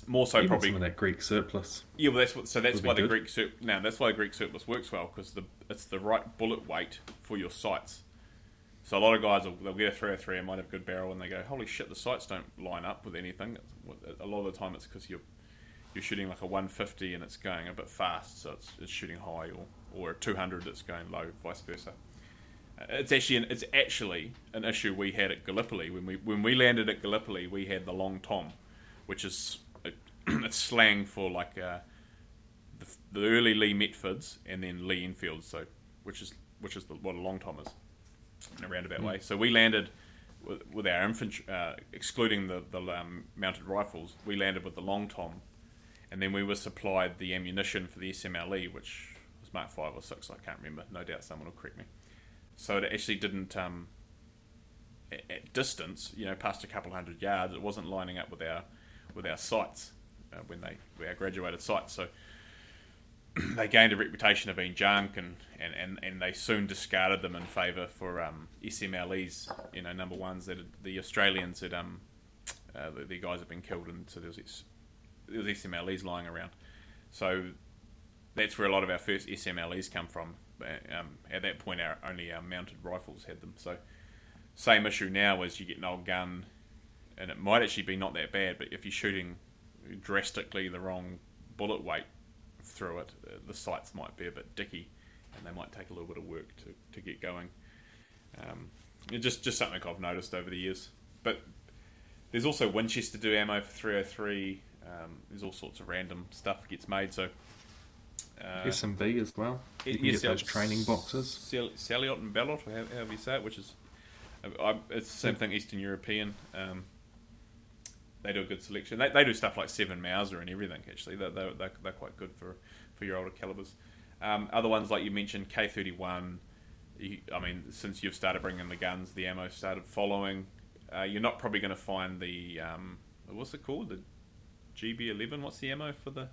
more so, Even probably some of that Greek surplus. Yeah, well, that's what, so that's why the good. Greek sur- now that's why the Greek surplus works well because the it's the right bullet weight for your sights. So a lot of guys will they'll get a 303 and might have a good barrel, and they go, "Holy shit, the sights don't line up with anything." A lot of the time, it's because you're you're shooting like a 150 and it's going a bit fast, so it's, it's shooting high, or or a 200 that's going low, vice versa. Uh, it's actually an, it's actually an issue we had at Gallipoli when we when we landed at Gallipoli. We had the long tom, which is a, it's slang for like uh, the, the early Lee Metfords and then Lee Enfields, so which is which is the, what a long tom is in a roundabout way. So we landed with, with our infantry, uh, excluding the the um, mounted rifles, we landed with the long tom, and then we were supplied the ammunition for the SMLE, which was Mark Five or Six, I can't remember. No doubt someone will correct me. So it actually didn't. Um, at, distance, you know, past a couple hundred yards, it wasn't lining up with our with our sights uh, when they were our graduated sights. So they gained a reputation of being junk, and, and, and, and they soon discarded them in favour for um, SMLEs, you know, number ones that the Australians had um, uh, the, the guys had been killed, and so there was, there was SMLEs lying around. So that's where a lot of our first SMLEs come from. Uh, Um, at that point, our only our mounted rifles had them. So same issue now is you get an old gun, and it might actually be not that bad, but if you're shooting drastically the wrong bullet weight through it, uh, the sights might be a bit dicky, and they might take a little bit of work to, to get going. Um, it's just just something I've noticed over the years. But there's also Winchester do ammo for 303. Um, there's all sorts of random stuff gets made. So uh, S&B as well. You can yes, get those training boxes. Sal- Sellier and Bellot, however you say it, which is I, it's the same thing, Eastern European. Um, they do a good selection. They, they do stuff like Seven Mauser and everything. Actually, they're, they're, they're, they're quite good for, for your older calibers. Um, other ones like you mentioned, K thirty one. I mean, since you've started bringing the guns, the ammo started following. Uh, you're not probably going to find the um, what's it called, the GP eleven. What's the ammo for the?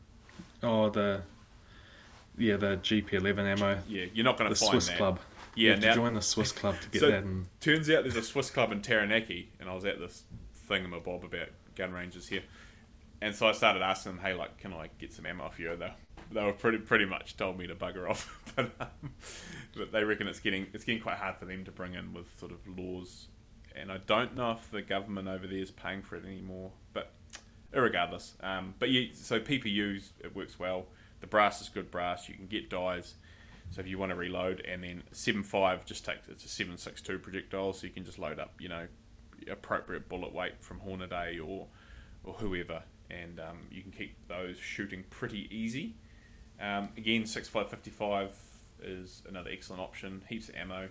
Oh, the yeah, the GP11 ammo. Yeah, you're not going to find Swiss that. Club. Yeah, now join the Swiss Club to get So- that. And Turns out there's a Swiss club in Taranaki, and I was at this thingamabob about gun ranges here. And so I started asking them, hey, like, can I get some ammo off you? And they, they were pretty pretty much told me to bugger off. but, um, but they reckon it's getting it's getting quite hard for them to bring in with sort of laws. And I don't know if the government over there is paying for it anymore. But irregardless, um, but yeah, so PPUs it works well. The brass is good brass. You can get dies. So if you want to reload, and then seven five just takes it's a seven six two projectile, so you can just load up, you know, appropriate bullet weight from Hornady or or whoever, and um, you can keep those shooting pretty easy. Um, again, six five fifty five is another excellent option. Heaps of ammo.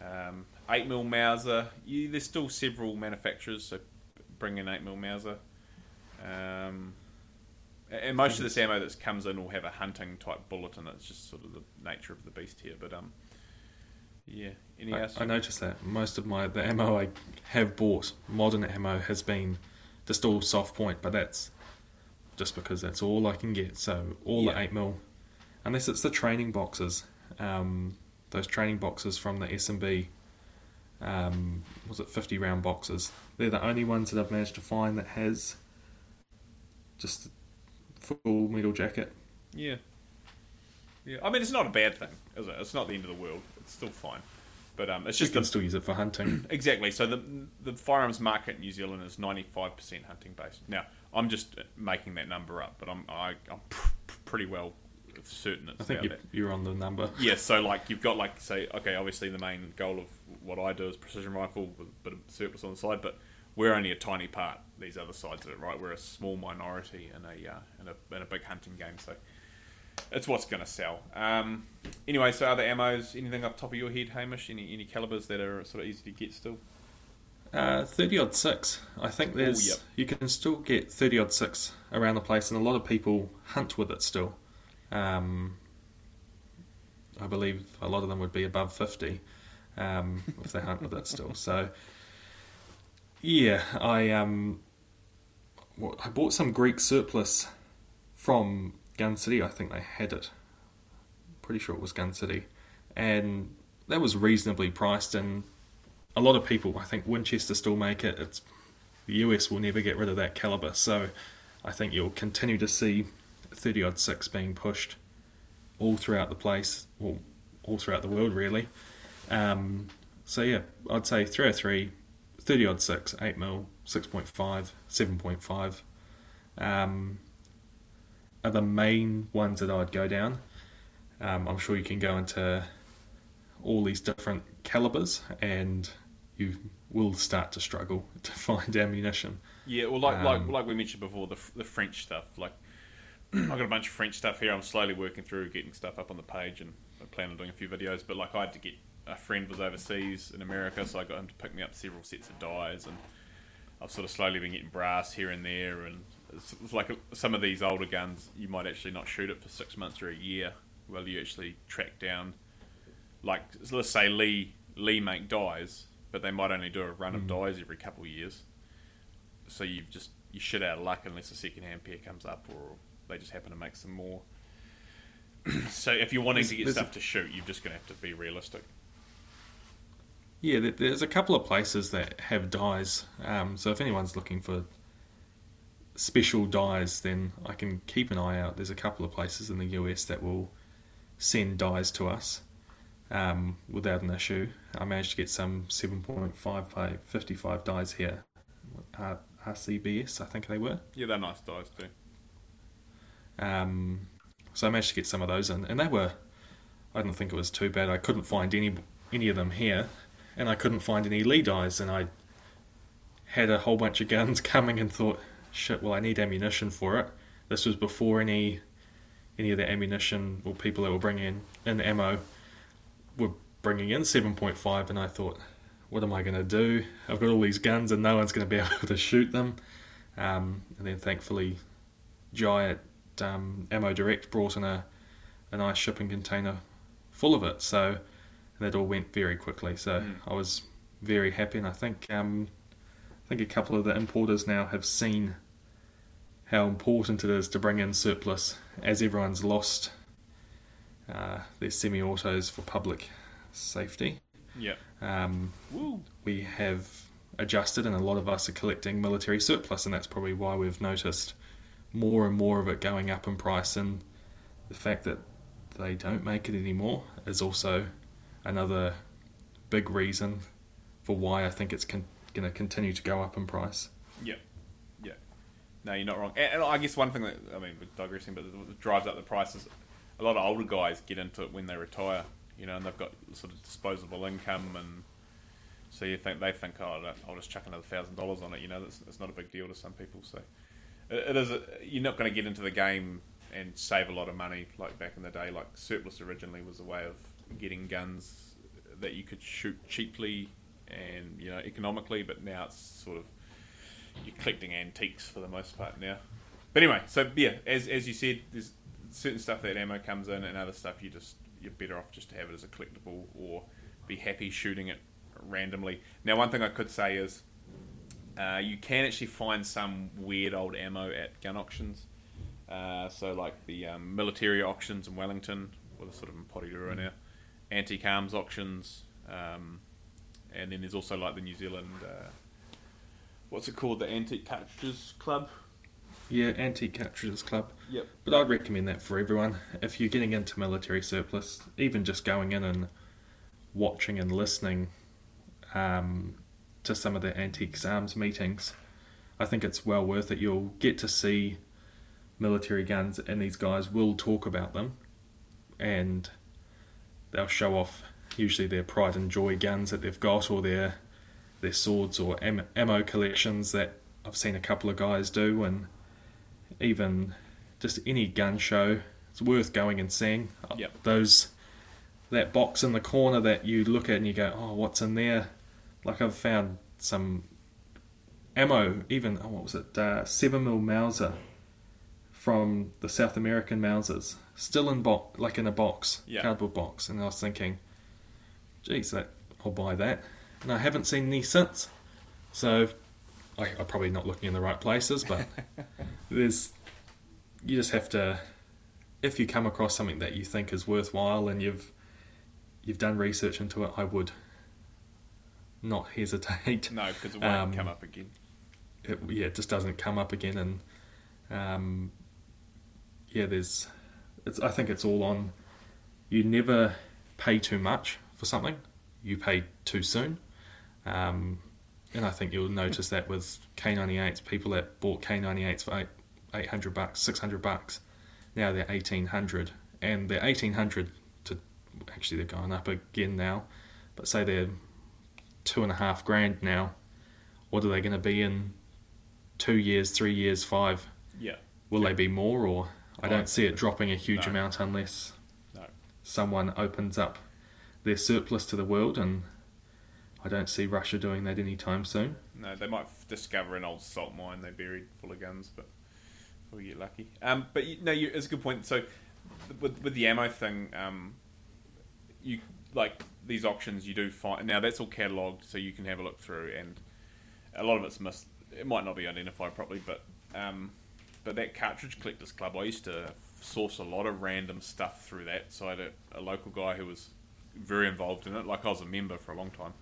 Um, 8mm Mauser. You, there's still several manufacturers, so bring in 8mm Mauser. Um, and most of this ammo that comes in will have a hunting type bullet and. It's just sort of the nature of the beast here. But um, yeah. Any I, else? I noticed that most of my the ammo I have bought, modern ammo, has been just all soft point, but that's just because that's all I can get. So all Yeah. the eight mil, unless it's the training boxes, um, those training boxes from the S and B. Um, was it fifty round boxes? They're the only ones that I've managed to find that has just full metal jacket. Yeah. Yeah. I mean, it's not a bad thing, is it? It's not the end of the world. It's still fine. But um, it's just You can the, still use it for hunting. exactly. So the the firearms market in New Zealand is ninety five percent hunting based. Now I'm just making that number up, but I'm I, I'm pr- pretty well certain it's I think about you, that. you're on the number. Yeah, so like you've got like say okay, obviously the main goal of what I do is precision rifle with a bit of surplus on the side, but we're only a tiny part. These other sides of it, right? We're a small minority in a uh, in a in a big hunting game, so it's what's going to sell. Um, anyway, so other ammos, anything up top of your head, Hamish? Any any calibers that are sort of easy to get still? Uh, thirty odd six. I think there's yep. you can still get thirty odd six around the place, and a lot of people hunt with it still. Um, I believe a lot of them would be above fifty um, if they hunt with it still. So, yeah, I um, well, I bought some Greek surplus from Gun City. I think they had it. Pretty sure it was Gun City, and that was reasonably priced and a lot of people, I think Winchester still make it. It's the US will never get rid of that caliber, so I think you'll continue to see 30 odd six being pushed all throughout the place, well, all throughout the world really. Um, so yeah, I'd say 303, 30 odd six, 8 mil, 6.5, 7.5 um, are the main ones that I'd go down. Um, I'm sure you can go into all these different calibers and you will start to struggle to find ammunition. Yeah, well, like like Um, like we mentioned before, the the French stuff. Like, I've got a bunch of French stuff here. I'm slowly working through getting stuff up on the page, and I plan on doing a few videos. But like, I had to get a friend was overseas in America, so I got him to pick me up several sets of dies, and I've sort of slowly been getting brass here and there, and it's, it's like some of these older guns, you might actually not shoot it for six months or a year, while you actually track down, like so let's say Lee Lee make dies, but they might only do a run of hmm. dies every couple of years so you just you shit out of luck unless a second hand pair comes up or they just happen to make some more. so if you're wanting to get There's- stuff to shoot, you're just going to have to be realistic. Yeah, there's a couple of places that have dies. Um, so if anyone's looking for special dies, then I can keep an eye out. There's a couple of places in the US that will send dies to us um, without an issue. I managed to get some 7.5 by 55 dies here. Uh, RCBS, I think they were. Yeah, they're nice dies too. Um, so I managed to get some of those in, and they were. I didn't think it was too bad. I couldn't find any any of them here, and I couldn't find any Lee dies, and I had a whole bunch of guns coming and thought, shit, well I need ammunition for it. This was before any any of the ammunition or people that were bringing in ammo were bringing in 7.5, and I thought, what am I going to do? I've got all these guns, and no one's going to be able to shoot them. Um, and then thankfully, at um, Ammo Direct brought in a, a nice shipping container full of it. So and it all went very quickly. So Mm. I was very happy, and I think um, I think a couple of the importers now have seen how important it is to bring in surplus, as everyone's lost uh, their semi-autos for public safety. Yeah. Um, we have adjusted, and a lot of us are collecting military surplus, and that's probably why we've noticed more and more of it going up in price. And the fact that they don't make it anymore is also another big reason for why I think it's con- going to continue to go up in price. Yeah. Yeah. No, you're not wrong. And, and I guess one thing that I mean, we're digressing, but that drives up the prices. A lot of older guys get into it when they retire, you know, and they've got sort of disposable income, and so you think they think, oh, I'll- just chuck another thousand dollars on it. You know, that's it's not a big deal to some people. So it, it is. A, you're not going to get into the game and save a lot of money like back in the day. Like surplus originally was a way of getting guns that you could shoot cheaply and you know economically, but now it's sort of you're collecting antiques for the most part now. But anyway, so yeah, as as you said, there's certain stuff that ammo comes in, and other stuff you just you're better off just to have it as a collectible or be happy shooting it randomly. Now, one thing I could say is uh, you can actually find some weird old ammo at gun auctions. Uh, so like the um, military auctions in Wellington, or the sort of in Porirua now, antique arms auctions, um, and then there's also like the New Zealand. Uh, what's it called? The Antique Cartridges Club. Yeah, Antique Cartridges Club. Yep. But I'd recommend that for everyone. If you're getting into military surplus, even just going in and watching and listening um, to some of the antiques arms meetings, I think it's well worth it. You'll get to see military guns, and these guys will talk about them, and they'll show off usually their pride and joy guns that they've got, or their their swords or am- ammo collections that I've seen a couple of guys do, and even just any gun show, it's worth going and seeing. Yep. Those that box in the corner that you look at and you go, oh, what's in there? Like I've found some ammo, even oh, what was it, uh, seven mil Mauser from the South American Mausers, still in box, like in a box, Yeah. cardboard box, and I was thinking, geez, that I'll buy that, and I haven't seen these since. So I, I'm probably not looking in the right places, but there's you just have to if you come across something that you think is worthwhile and you've you've done research into it, I would not hesitate. No, because it won't Um, come up again. It, yeah, it just doesn't come up again, and um, yeah, there's. It's. I think it's all on. You never pay too much for something. You pay too soon. Um, and I think you'll notice that with K98s, people that bought K98s for eight, 800 bucks, 600 bucks, now they're 1800 and they're 1800 to actually they're going up again now, but say they're two and a half grand now. What are they going to be in two years, three years, five, Yeah. will they be more or I don't see it dropping a huge no. amount unless No. someone opens up their surplus to the world and I don't see Russia doing that anytime soon. No, they might discover an old salt mine they buried full of guns, but we get lucky. Um, but you, no, you, it's a good point. So with with the ammo thing, um, you like these auctions, you do find now that's all catalogued, so you can have a look through, and a lot of it's missed. It might not be identified properly, but um, but that cartridge collectors club, I used to source a lot of random stuff through that. So I had a, a local guy who was very involved in it, like I was a member for a long time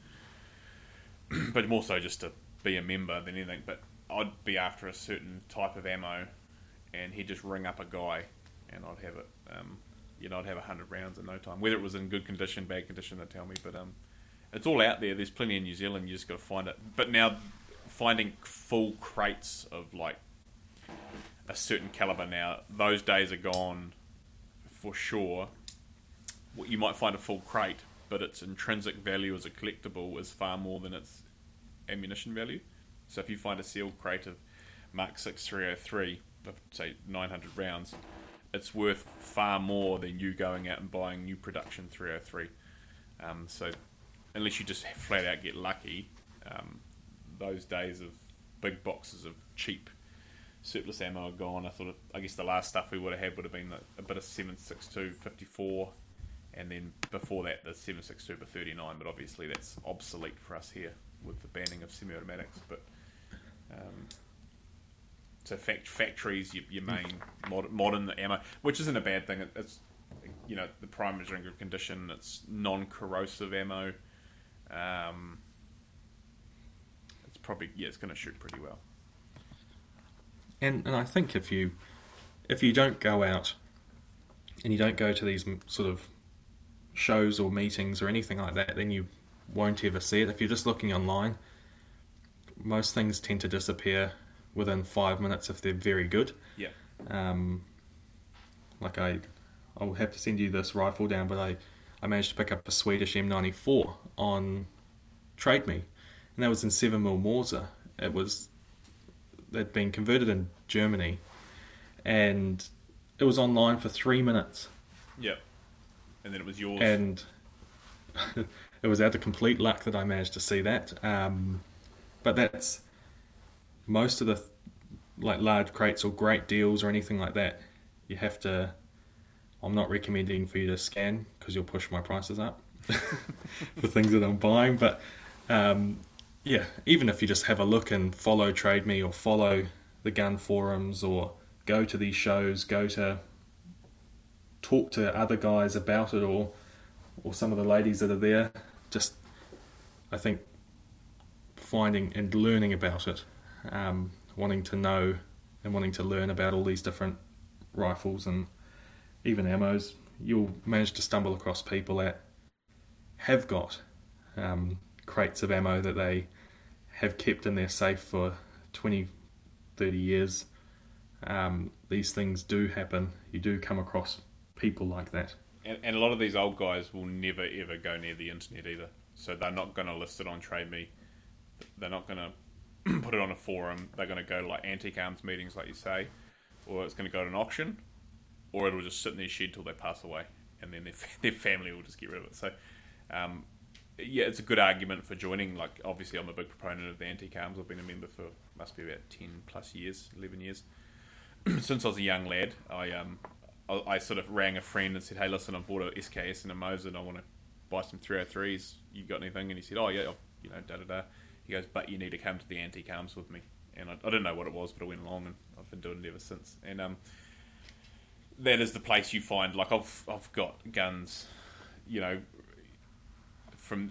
but more so just to be a member than anything. But I'd be after a certain type of ammo, and he'd just ring up a guy, and I'd have it. Um, you know, I'd have hundred rounds in no time. Whether it was in good condition, bad condition, they tell me. But um, it's all out there. There's plenty in New Zealand. You just got to find it. But now, finding full crates of like a certain caliber now, those days are gone for sure. Well, You might find a full crate, but its intrinsic value as a collectible is far more than its ammunition value. So if you find a sealed crate of Mark 6303 of say 900 rounds, it's worth far more than you going out and buying new production 303. Um, so unless you just flat out get lucky, um, those days of big boxes of cheap surplus ammo gone. I thought, I guess the last stuff we would have had would have been a bit of 762 54 and then before that the 762 for 39 but obviously that's obsolete for us here with the banning of semi-automatics but um, so fact, factories your, your main mod, modern ammo which isn't a bad thing it, it's you know the primers are in good condition it's non-corrosive ammo um, it's probably yeah it's going to shoot pretty well And and I think if you if you don't go out and you don't go to these sort of shows or meetings or anything like that, then you won't ever see it. If you're just looking online, most things tend to disappear within five minutes if they're very good. yeah Um, like I, I'll have to send you this rifle down, but I, I managed to pick up a Swedish M94 on Trade Me, and that was in seven mil Mauser. It was, they'd been converted in Germany, and it was online for three minutes, yeah and then it was yours and it was out of complete luck that I managed to see that. Um, but that's most of the like large crates or great deals or anything like that. You have to. I'm not recommending for you to scan because you'll push my prices up for things that I'm buying. But um, yeah, even if you just have a look and follow Trade Me or follow the gun forums or go to these shows, go to talk to other guys about it or or some of the ladies that are there just i think finding and learning about it um, wanting to know and wanting to learn about all these different rifles and even ammos you'll manage to stumble across people that have got um, crates of ammo that they have kept in their safe for 20 30 years um, these things do happen you do come across people like that And, and a lot of these old guys will never ever go near the internet either. So they're not going to list it on Trade Me. They're not going to put it on a forum. They're going to go to like antique arms meetings, like you say, or it's going to go to an auction, or it'll just sit in their shed till they pass away, and then their, their family will just get rid of it. So, um, yeah, it's a good argument for joining. Like, obviously, I'm a big proponent of the anti arms. I've been a member for must be about ten plus years, eleven years. Since I was a young lad, I um, I, I sort of rang a friend and said, "Hey, listen, I bought a SKS and a Mosin. I want to buy some 303s. You got anything?" And he said, "Oh yeah, I'll- you know, da da da." He goes, "But you need to come to the anti arms with me." And I, I didn't know what it was, but I went along and I've been doing it ever since. And um, that is the place you find. Like I've I've got guns, you know, from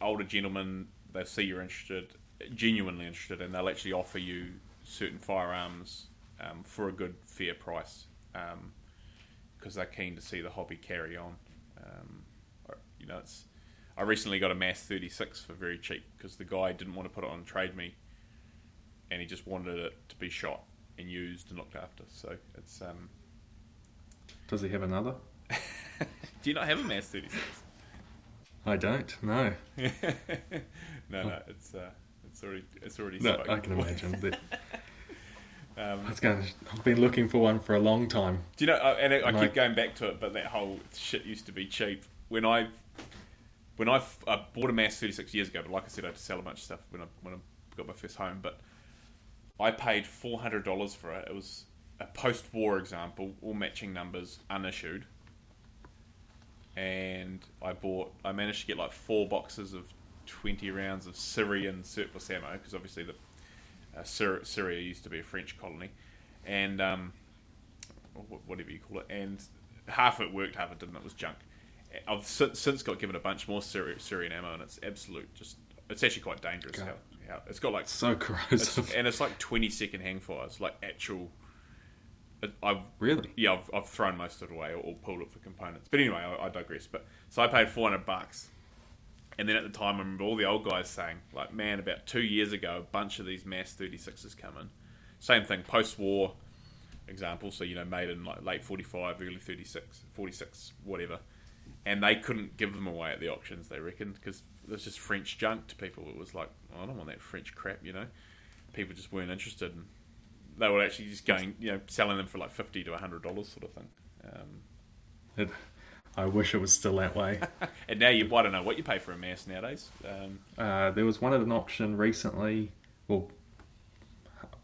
older gentlemen. They see you're interested, genuinely interested, and they'll actually offer you certain firearms um, for a good fair price. Um, because they're keen to see the hobby carry on. Um, you know, it's. I recently got a MAS 36 for very cheap because the guy didn't want to put it on Trade Me, and he just wanted it to be shot and used and looked after. So it's. Um, does he have another do you not have a MAS 36? I don't no no, no, it's uh, it's already it's already. no spoken i can imagine that Um, I going. to I've been looking for one for a long time. Do you know? And I, I keep going back to it, but that whole shit used to be cheap. When I when I, I bought a MAS 36 years ago, but like I said, I had to sell a bunch of stuff when I when I got my first home. But I paid four hundred dollars for it. It was a post-war example, all matching numbers, unissued. And I bought. I managed to get like four boxes of twenty rounds of Syrian surplus ammo because obviously the uh, Syr- Syria used to be a French colony, and um, whatever you call it, and half of it worked, half of it didn't. It was junk. I've since, since got given a bunch more Syri- Syrian ammo, and it's absolute. Just it's actually quite dangerous. How, how it's got like So it's, corrosive. and it's like twenty second hang fires, like actual. I've really? yeah, I've, I've thrown most of it away or, or pulled it for components. But anyway, I, I digress. But so I paid four hundred bucks, and then at the time, I remember all the old guys saying, like, man, about two years ago, a bunch of these MAS thirty sixes come in. Same thing, post war example. So you know, made in like late forty five, early 36, 46, whatever. And they couldn't give them away at the auctions, they reckoned, because it was just French junk to people. It was like, oh, I don't want that French crap, you know. People just weren't interested, and they were actually just going, you know, selling them for like fifty to hundred dollars, sort of thing. Um, It, I wish it was still that way. and now you, I don't know what you pay for a MAS nowadays. Um, Uh, there was one at an auction recently, well,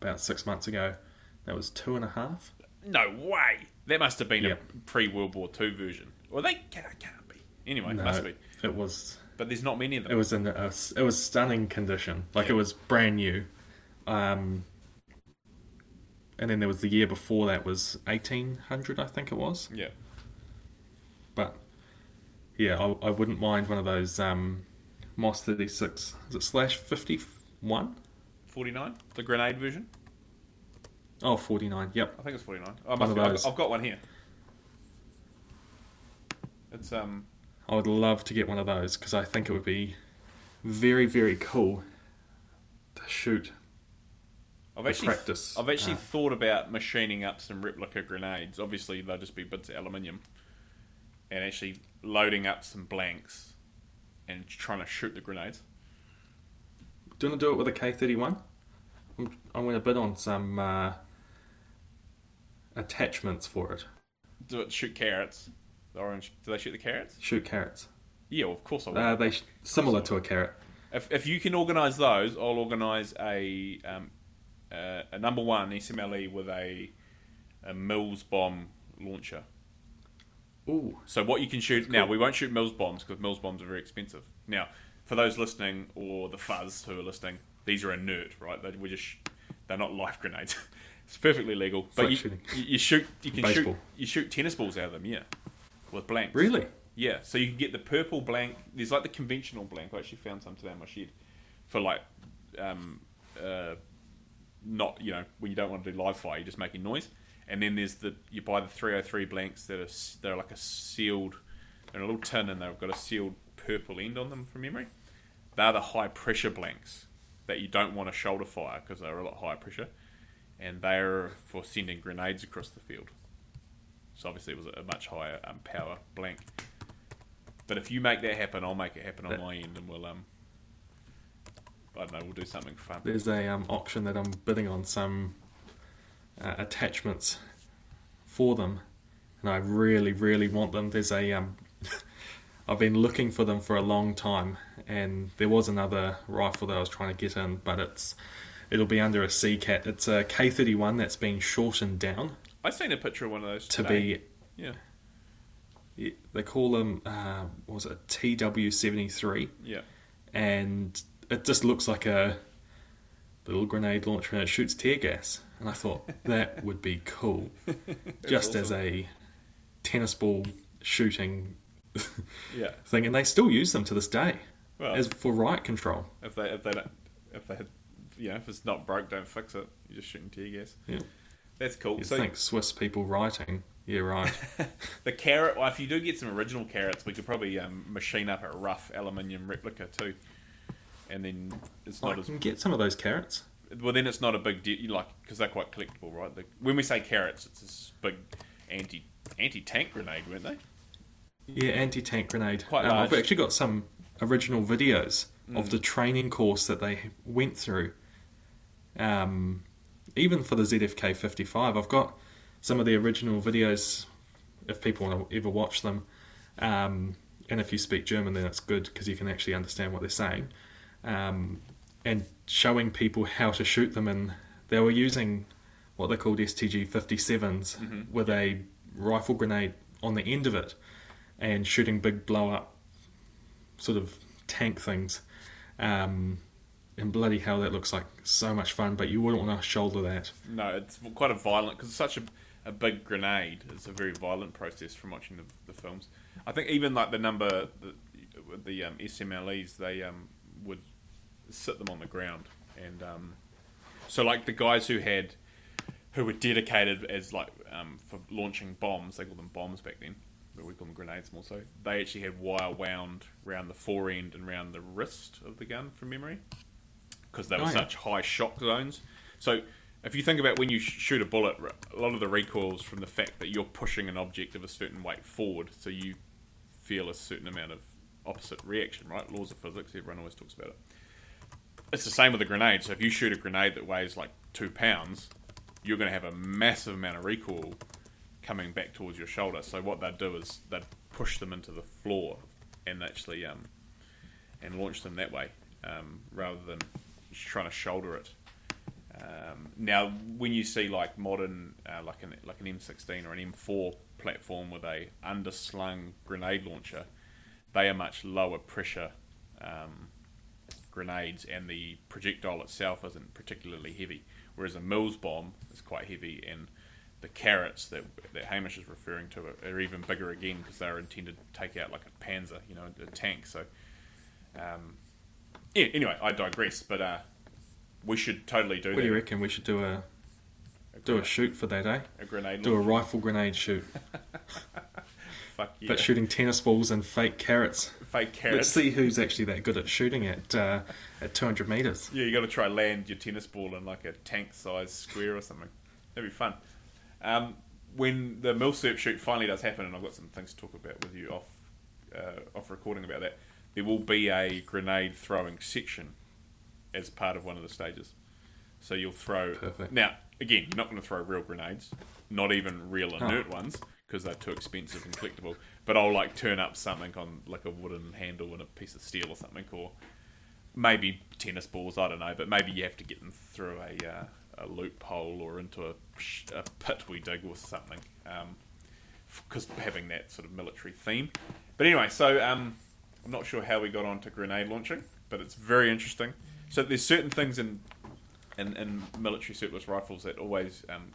about six months ago. That was two and a half. no way. That must have been Yep. a pre World War Two version. Well, they can't, can't be. Anyway, No, must be. It was. But there's not many of them. It was in a, it was stunning condition. Like it was brand new. Um, and then there was the year before that was eighteen hundred, I think it was. yeah. But yeah, I, I wouldn't mind one of those um, Moss thirty six. Is it slash fifty one? 49, the grenade version. Oh, 49. Yep. I think it's 49. I One must of be, I've, those. I've got one here. It's um I would love to get one of those because I think it would be very, very cool to shoot. I've actually practice, I've actually uh, thought about machining up some replica grenades. Obviously, they'll just be bits of aluminium, and actually loading up some blanks and trying to shoot the grenades. Do you want to do it with a K thirty one? I'm I'm going to bid on some uh, attachments for it. Do it shoot carrots? The orange? Do they shoot the carrots? Shoot carrots. Yeah, well, of course I will. Uh, they sh- similar to a carrot. If, if you can organise those, I'll organise a um, uh, a number one SMLE with a, a Mills bomb launcher. Ooh, So what you can shoot now, we won't shoot Mills bombs because Mills bombs are very expensive. Now, for those listening or the fuzz who are listening, these are inert, right? They, we just they're not life grenades. it's perfectly legal, but like you, you, you shoot you can Baseball. shoot you shoot tennis balls out of them, yeah, with blanks. really? Yeah, so you can get the purple blank. There's like the conventional blank. I actually found some today in my shed for like, um, uh, not you know when you don't want to do live fire, you're just making noise. And then there's the you buy the 303 blanks that are they're like a sealed, they're a little tin and they've got a sealed purple end on them from memory. They're the high pressure blanks that you don't want to shoulder fire because they're a lot higher pressure, and they're for sending grenades across the field. So obviously it was a much higher um, power blank. But if you make that happen, I'll make it happen on That- my end, and we'll um, I don't know, we'll do something fun. There's a um, auction that I'm bidding on some uh, attachments for them, and I really, really want them. There's a um, I've been looking for them for a long time, and there was another rifle that I was trying to get in, but it's it'll be under a CCAT. It's a K31 that's been shortened down I've seen a picture of one of those to today. be. yeah, They call them uh, was it TW73, yeah. and it just looks like a little grenade launcher and it shoots tear gas. And I thought that would be cool, just as a tennis ball shooting Yeah. thing. And they still use them to this day Well, as for riot control. if they if they don't if they you know if it's not broke, don't fix it. You're just shooting tear gas. Yeah. That's cool. You so think Swiss people writing? Yeah, right. the carrot. Well, if you do get some original carrots, we could probably um, machine up a rough aluminium replica too, and then it's I not as can get some of those carrots. well. Then it's not a big deal, like because they're quite collectible, right? The, when we say carrots, it's this big anti anti tank grenade, weren't they? Yeah, anti-tank grenade. Quite Um, I've actually got some original videos Mm. of the training course that they went through. Um, even for the ZFK 55, I've got some of the original videos. If people want to ever watch them, um, and if you speak German, then it's good because you can actually understand what they're saying. Um, and showing people how to shoot them, and they were using what they called STG 57s with a rifle grenade on the end of it, and shooting big blow up sort of tank things. Um, and bloody hell, that looks like so much fun. But you wouldn't want to shoulder that. No, it's quite a violent because it's such a, a big grenade. It's a very violent process from watching the, the films. I think even like the number the, the um, SMLEs, they um, would sit them on the ground, and um, so like the guys who had who were dedicated as like um, for launching bombs, they called them bombs back then, but we call them grenades more so. They actually had wire wound around the fore end and around the wrist of the gun from memory because they were Oh, yeah. such high shock zones. So if you think about when you shoot a bullet, a lot of the recoils from the fact that you're pushing an object of a certain weight forward, so you feel a certain amount of opposite reaction, right? Laws of physics, everyone always talks about it. It's the same with a grenade. So if you shoot a grenade that weighs like two pounds, you're going to have a massive amount of recoil coming back towards your shoulder. So what they'd do is they'd push them into the floor and actually um, and launch them that way um, rather than trying to shoulder it. Um, now, when you see like modern, uh, like an like an M16 or an M4 platform with a underslung grenade launcher, they are much lower pressure um, grenades, and the projectile itself isn't particularly heavy. Whereas a Mills bomb is quite heavy, and the carrots that that Hamish is referring to are, are even bigger again because they are intended to take out like a Panzer, you know, a tank. So, um, yeah. Anyway, I digress, but uh, we should totally do What that. What do you reckon? We should do a A do a shoot for that, eh? a grenade Do a rifle grenade shoot, Fuck yeah. but shooting tennis balls and fake carrots. Fake Let's see who's actually that good at shooting at uh, at 200 meters. Yeah, you got to try land your tennis ball in like a tank-sized square or something. That'd be fun. Um, when the Milsurp shoot finally does happen, and I've got some things to talk about with you off uh, off recording about that, there will be a grenade throwing section as part of one of the stages. So you'll throw. Perfect. Now, again, you're not going to throw real grenades, not even real Oh. inert ones, because they're too expensive and collectible. But I'll like turn up something on like a wooden handle and a piece of steel or something, or maybe tennis balls. I don't know, but maybe you have to get them through a uh, a loophole or into a, a pit we dig or something, because having that sort of military theme. But anyway, so um, I'm not sure how we got onto grenade launching, but it's very interesting. So there's certain things in in, in military surplus rifles that always um,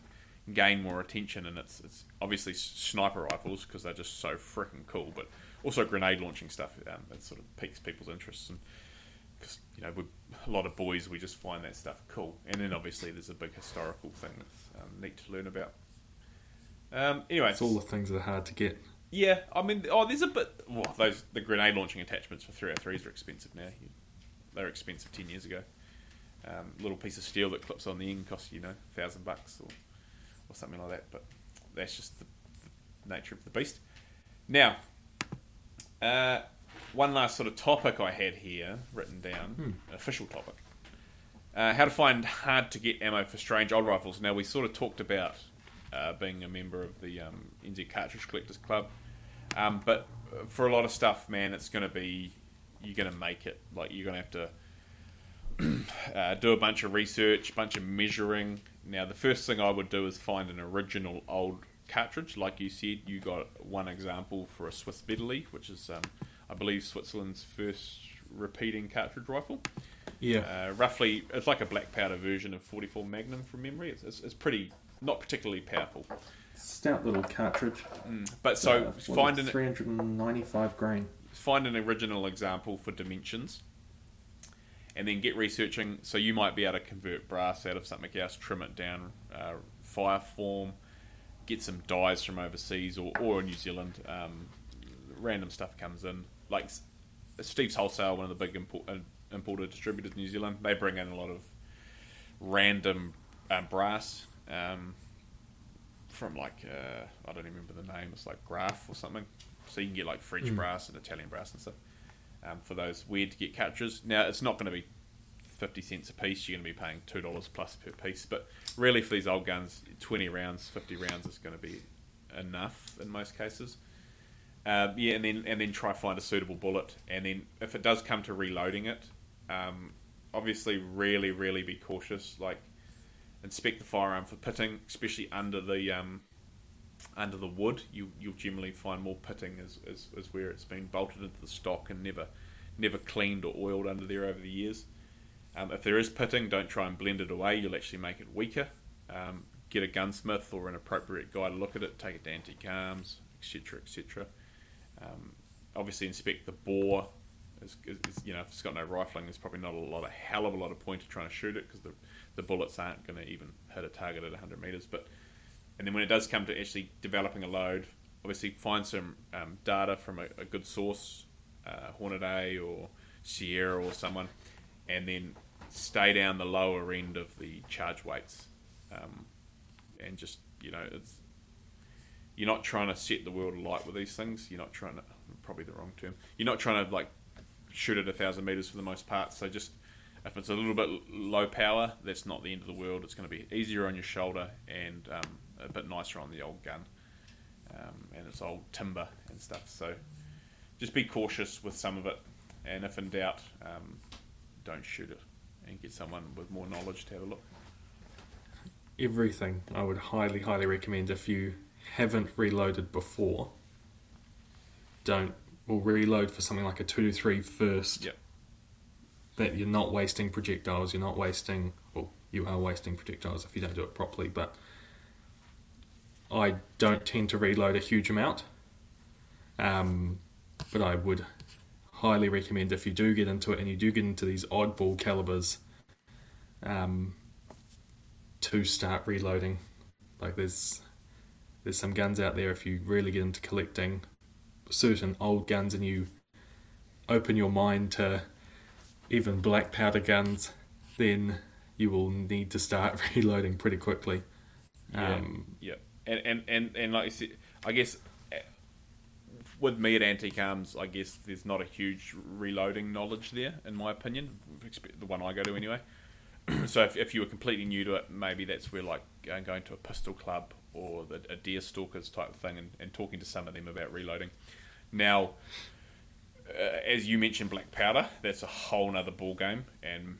gain more attention, and it's it's obviously sniper rifles because they're just so freaking cool, but also grenade launching stuff um, that sort of piques people's interests and because you know a lot of boys we just find that stuff cool, and then obviously there's a big historical thing that's um, neat to learn about. Um, anyway, It's all the things that are hard to get. yeah, I mean, oh, there's a bit. Well, those the grenade launching attachments for 303s are expensive now. They were expensive ten years ago. Um, little piece of steel that clips on the end costs you know thousand bucks or or something like that. But that's just the, the nature of the beast. Now, uh, one last sort of topic I had here written down, official topic. Uh, how to find hard to get ammo for strange old rifles. Now we sort of talked about uh, being a member of the um, NZ Cartridge Collectors Club, um, but for a lot of stuff, man, it's going to be you're going to make it. Like you're going to have to uh, do a bunch of research, bunch of measuring. Now the first thing I would do is find an original old cartridge. Like you said, you got one example for a Swiss Vetterli, which is um, I believe Switzerland's first repeating cartridge rifle. Yeah. Uh, roughly, it's like a black powder version of 44 Magnum from memory. It's, it's, it's pretty, not particularly powerful. Stout little cartridge. But so Uh, find is an 395 grain. find an original example for dimensions, and then get researching. So you might be able to convert brass out of something else, trim it down, uh, fire form, get some dies from overseas or, or New Zealand. Um, random stuff comes in, like Steve's Wholesale, one of the big import, uh, importer distributors in New Zealand. They bring in a lot of random um, brass. Um, from like uh, I don't even remember the name. It's like Graf or something. So you can get like French brass and Italian brass and stuff um, for those weird to get cartridges. Now it's not going to be fifty cents a piece, you're going to be paying two dollars plus per piece. But really, for these old guns, twenty rounds, fifty rounds is going to be enough in most cases. Um, yeah, and then and then try find a suitable bullet, and then if it does come to reloading it, um, obviously really really be cautious. Like inspect the firearm for pitting, especially under the um, under the wood. You you'll generally find more pitting as, as, as where it's been bolted into the stock and never never cleaned or oiled under there over the years. Um, if there is pitting, don't try and blend it away. You'll actually make it weaker. Um, get a gunsmith or an appropriate guy to look at it. Take it to antique arms, etc., etc. Um, obviously, inspect the bore. Is, is, you know, if it's got no rifling, there's probably not a lot, a hell of a lot of point to trying to shoot it because the the bullets aren't going to even hit a target at 100 meters. But and then when it does come to actually developing a load, obviously find some um, data from a, a, good source, uh, Hornady or Sierra or someone, and then stay down the lower end of the charge weights, um, and just you know it's you're not trying to set the world alight with these things. You're not trying to probably the wrong term. You're not trying to like shoot at a thousand meters for the most part. So just if it's a little bit low power, that's not the end of the world. It's going to be easier on your shoulder and um, a bit nicer on the old gun. Um, and it's old timber and stuff. So just be cautious with some of it. And if in doubt, um, don't shoot it and get someone with more knowledge to have a look. Everything I would highly, highly recommend if you haven't reloaded before. Don't will reload for something like a two to three first. Yep. That you're not wasting projectiles. You're not wasting. Well, you are wasting projectiles if you don't do it properly. But I don't tend to reload a huge amount. Um, but I would highly recommend if you do get into it and you do get into these oddball calibers, um, to start reloading. Like there's there's some guns out there if you really get into collecting certain old guns and you open your mind to even black powder guns, then you will need to start reloading pretty quickly. Yeah. Um, yeah. And, and, and, and like I said, I guess eh, with me at Antique Arms, I guess there's not a huge reloading knowledge there, in my opinion, the one I go to anyway. so if, if you were completely new to it, maybe that's where like going to a pistol club or the, a deer stalkers type thing and, and talking to some of them about reloading. Now, uh, as you mentioned, black powder, that's a whole other ball game, and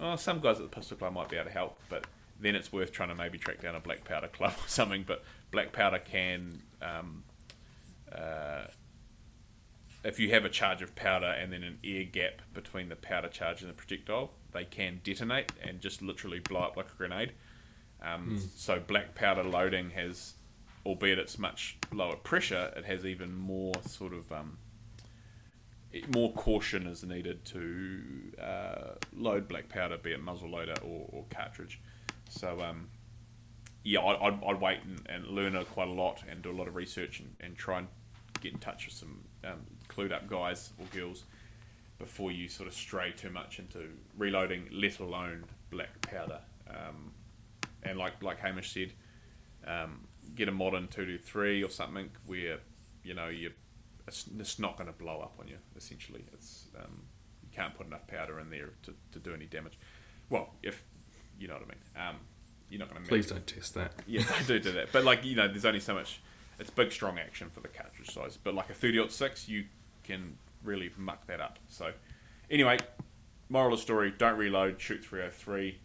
well, some guys at the pistol club might be able to help, but then it's worth trying to maybe track down a black powder club or something. But black powder can, um, uh, if you have a charge of powder and then an air gap between the powder charge and the projectile, they can detonate and just literally blow up like a grenade. Um, mm. So black powder loading has, albeit it's much lower pressure, it has even more sort of um, more caution is needed to uh, load black powder, be it muzzle loader or, or cartridge. So um, yeah, I, I'd, I'd, wait and, and, learn quite a lot and do a lot of research and, and try and get in touch with some um, clued up guys or girls before you sort of stray too much into reloading, let alone black powder. Um, and like like Hamish said, um, get a modern two to three or something where you know you it's, it's not going to blow up on you. Essentially, it's um, you can't put enough powder in there to, to do any damage. Well, if you know what I mean. Um, you're not going to. Please don't test that. Yeah, I do do that. But like you know, there's only so much. It's big, strong action for the cartridge size. But like a 30 six, you can really muck that up. So anyway, moral of the story: don't reload, shoot 303,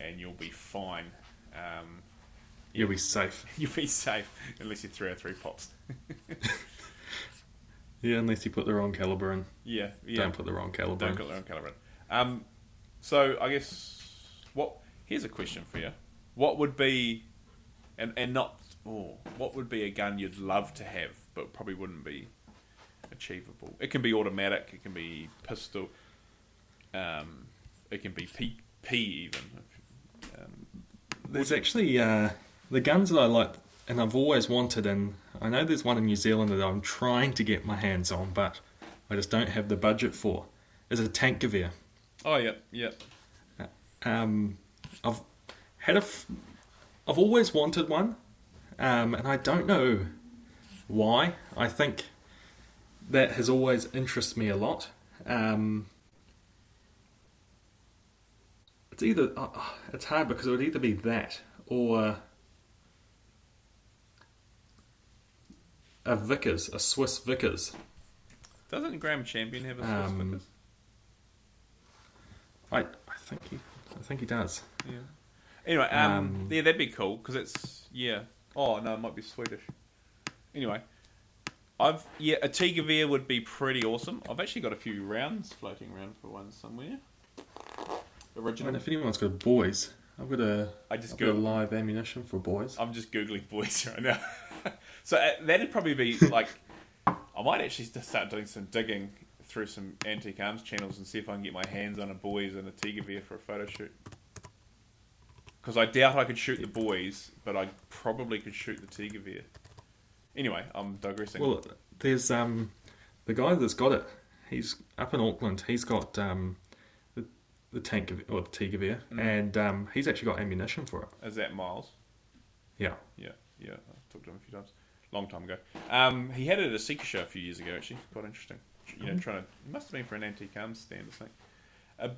and you'll be fine. Um, You'll be safe. You'll be safe unless your 303 pops. yeah, unless you put the wrong caliber in. Yeah, yeah. Don't put the wrong caliber Don't in. put the wrong caliber in. Um, so I guess what here's a question for you: What would be, and and not, oh, what would be a gun you'd love to have but probably wouldn't be achievable? It can be automatic. It can be pistol. Um, it can be P, P even. Um, There's actually uh, the guns that I like and I've always wanted, and I know there's one in New Zealand that I'm trying to get my hands on, but I just don't have the budget for. Is a Tankgewehr. Oh yeah, yeah. Um, I've had a, f- I've always wanted one, um, and I don't know why. I think that has always interested me a lot. Um, It's either uh, uh, it's hard because it would either be that or a Vickers, a Swiss Vickers. Doesn't Graham Champion have a Swiss Um, Vickers? I I think he think he does. Yeah. Anyway, um, Um, yeah, that'd be cool because it's yeah. Oh no, it might be Swedish. Anyway, I've yeah, a T-Gewehr would be pretty awesome. I've actually got a few rounds floating around for one somewhere. Original. mean, if anyone's got boys, I've got a I just got a live ammunition for boys. I'm just googling boys right now. so uh, that'd probably be like, I might actually just start doing some digging through some antique arms channels and see if I can get my hands on a boys and a T-Gewehr for a photo shoot. Because I doubt I could shoot the boys, but I probably could shoot the T-Gewehr. Anyway, I'm digressing. Well, there's um the guy that's got it. He's up in Auckland. He's got um the, the tank of, or the T-Gewehr, Mm. and um he's actually got ammunition for it. Is that Miles? Yeah. Yeah, yeah. I talked to him a few times. Long time ago. Um, he had it at a Seeker show a few years ago, actually. Quite interesting. You know, trying to. It must have been for an antique arms stand, I think. Uh,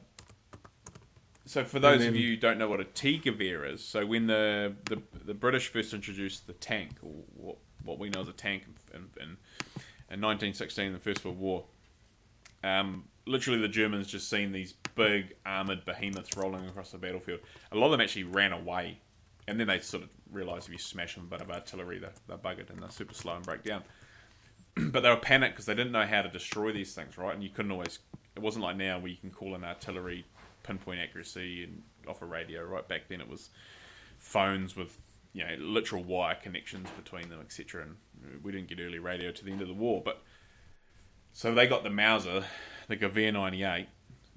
so, for those then- of you who don't know what a T-Gewehr is, so when the, the the British first introduced the tank, or what, what we know as a tank in, in, in 1916, the First World War, um, literally the Germans just seen these big armored behemoths rolling across the battlefield. A lot of them actually ran away, and then they sort of realised if you smash them with a bit of artillery, they're, they're buggered and they're super slow and break down. but they were panicked because they didn't know how to destroy these things, right? And you couldn't always. It wasn't like now where you can call an artillery pinpoint accuracy and off a radio. Right back then, it was phones with you know literal wire connections between them, etc. And we didn't get early radio to the end of the war, but so they got the Mauser, the Gewehr 98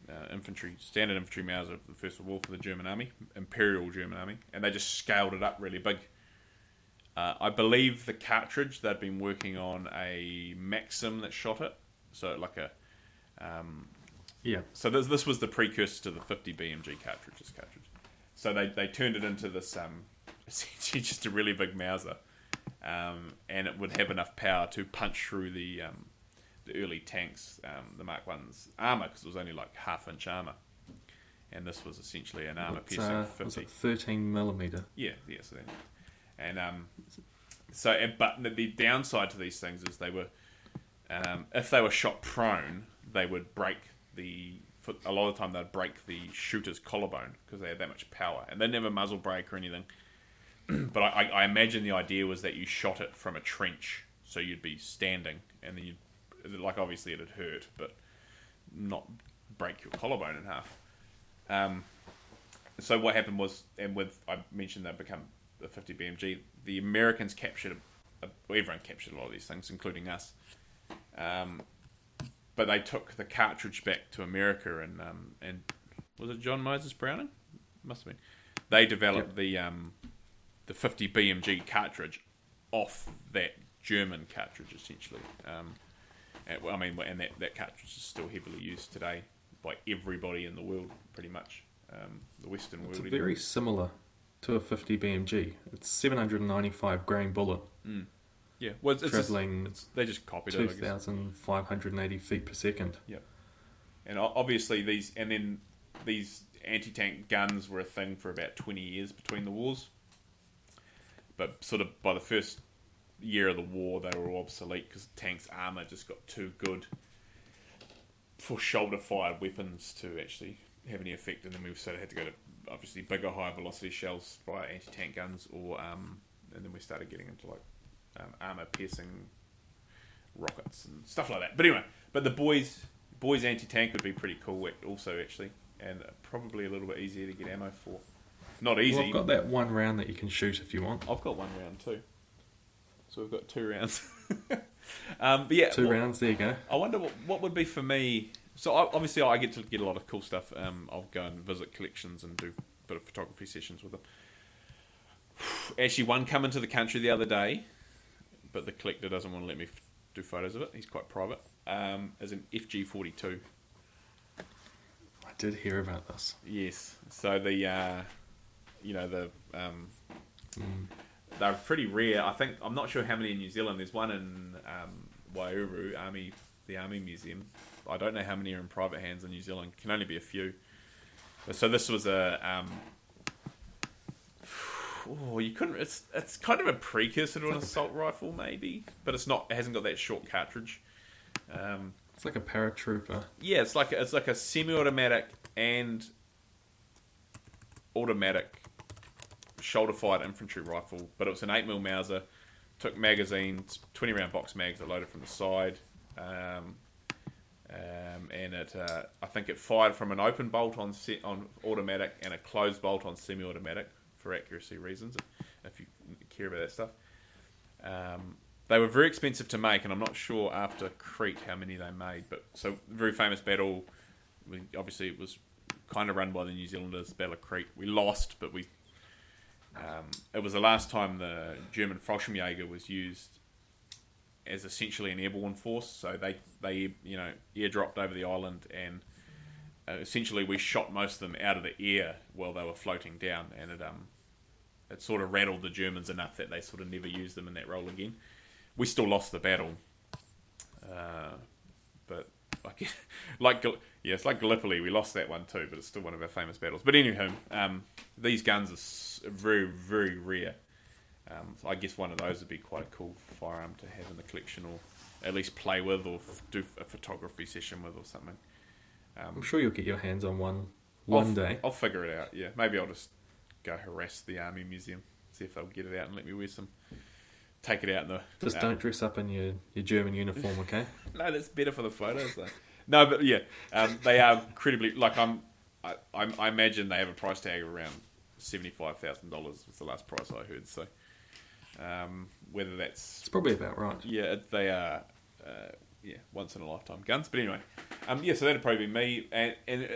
uh, infantry, standard infantry Mauser of the First World War for the German army, Imperial German army, and they just scaled it up really big. Uh, I believe the cartridge they'd been working on a Maxim that shot it, so like a. Um, Yeah. so this this was the precursor to the 50 BMG cartridges cartridge. So they, they turned it into this um, essentially just a really big Mauser, um, and it would have enough power to punch through the um, the early tanks, um, the Mark One's armor, because it was only like half inch armor, and this was essentially an armor piercing uh, 50. was it 13 millimeter? Yeah, yeah. So then, and um, so but the, downside to these things is they were, um, if they were shot prone, they would break the. A lot of the time, they'd break the shooter's collarbone because they had that much power, and they never muzzle break or anything. but I, I, I imagine the idea was that you shot it from a trench, so you'd be standing, and then you'd, like obviously it'd hurt, but not break your collarbone in half. Um, so what happened was, and with I mentioned they become the 50 BMG. The Americans captured, a, everyone captured a lot of these things, including us. Um, but they took the cartridge back to America, and um, and was it John Moses Browning? Must have been. They developed Yep. the um, the 50 BMG cartridge off that German cartridge, essentially. Um, and, well, I mean, and that, that cartridge is still heavily used today by everybody in the world, pretty much. Um, the Western It's world. very anyway. similar to a 50 BMG. It's 795 grain bullet, mm. Yeah, well, it's, it's just- it's- they just copied it. I 2,580 feet per second. Yeah, And obviously these, and then these anti-tank guns were a thing for about twenty years between the wars. But sort of by the first year of the war, they were all obsolete because tanks' armor just got too good for shoulder-fired weapons to actually have any effect. And then we sort of had to go to obviously bigger, higher velocity shells via anti-tank guns, or um, and then we started getting into like um, armor-piercing rockets and stuff like that. But anyway, but the boys boys anti tank would be pretty cool also actually, and probably a little bit easier to get ammo for. Not easy. Well, I've got that one round that you can shoot if you want. I've got one round too, so we've got two rounds. um, but yeah, Two well, rounds, there you go. I wonder what, what would be for me. So obviously I get to get a lot of cool stuff. Um, I'll go and visit collections and do a bit of photography sessions with them. Actually, one come into the country the other day, but the collector doesn't want to let me f- do photos of it. He's quite private. Um, as an FG42. I did hear about this. Yes. So the, uh, you know, the um, Mm. they're pretty rare. I think I'm not sure how many in New Zealand. There's one in um, Waiouru Army, the Army Museum. I don't know how many are in private hands in New Zealand. Can only be a few. So this was a. Um, oh, you couldn't. It's it's kind of a precursor to an assault rifle, maybe, but it's not. It hasn't got that short cartridge. Um, It's like a paratrooper. yeah, it's like it's like a semi-automatic and automatic shoulder-fired infantry rifle, but it was an eight mm Mauser. Took magazines, twenty round box mags, that loaded from the side, um, um, and it uh, I think it fired from an open bolt on set, on automatic and a closed bolt on semi-automatic for accuracy reasons. If you care about that stuff. Um, they were very expensive to make, and I'm not sure after Crete how many they made. But so very famous battle. We, obviously, it was kind of run by the New Zealanders. Battle of Crete. We lost, but we. Um, it was the last time the German Fallschirmjäger was used as essentially an airborne force. So they they you know airdropped over the island, and uh, essentially we shot most of them out of the air while they were floating down, and it um it sort of rattled the Germans enough that they sort of never used them in that role again. We still lost the battle, uh, but like like yeah, it's like Gallipoli. We lost that one too, but it's still one of our famous battles. But anywho, um, these guns are very very rare. Um, so I guess one of those would be quite a cool firearm to have in the collection, or at least play with, or f- do a photography session with, or something. I'm sure you'll get your hands on one I'll one f- day. I'll figure it out. Yeah, maybe I'll just go harass the army museum, see if they'll get it out and let me wear some. Take it out in the. Just uh, don't dress up in your, your German uniform, okay? No, that's better for the photos though. no, but yeah, um, they are incredibly like I'm. I, I, I imagine they have a price tag of around seventy five thousand dollars was the last price I heard. So, um, whether that's It's probably about right. yeah, they are uh, yeah once in a lifetime guns. But anyway, um, yeah, so that'd probably be me. And, and uh,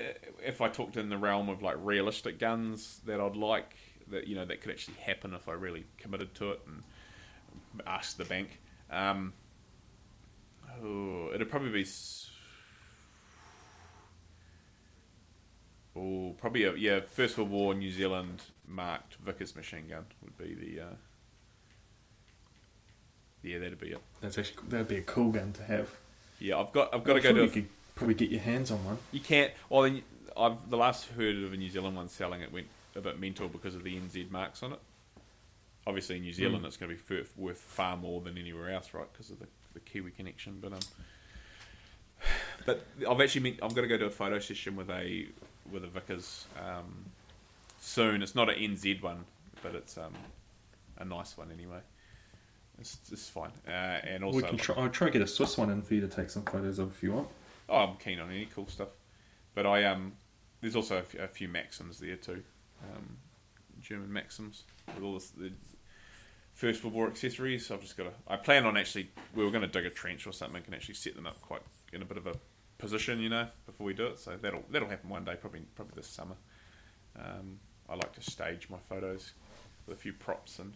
if I talked in the realm of like realistic guns that I'd like that you know that could actually happen if I really committed to it and asked the bank. Um, oh, it'd probably be. s- Oh, probably a yeah. First World War New Zealand marked Vickers machine gun would be the. Uh, yeah, that'd be it. That's actually that'd be a cool gun to have. Yeah, I've got I've got to I'm go sure to. you could probably get your hands on one. you can't. Well, then I've the last heard of a New Zealand one selling it went a bit mental because of the NZ marks on it. Obviously, in New Zealand, Mm. it's going to be worth, worth far more than anywhere else, right? Because of the, the Kiwi connection. But um, but I've actually meant, I'm going to go to a photo session with a with a Vickers um, soon. It's not an NZ one, but it's um a nice one anyway. It's, it's fine. Uh, and also, we can try. I'll try to get a Swiss one in for you to take some photos of if you want. Oh, I'm keen on any cool stuff, but I um, there's also a f- a few Maxims there too, um, German Maxims with all this, the First World War accessories. So I've just got to. I plan on actually. We were going to dig a trench or something and actually set them up quite in a bit of a position, you know, before we do it. So that'll that'll happen one day, probably probably this summer. Um, I like to stage my photos with a few props and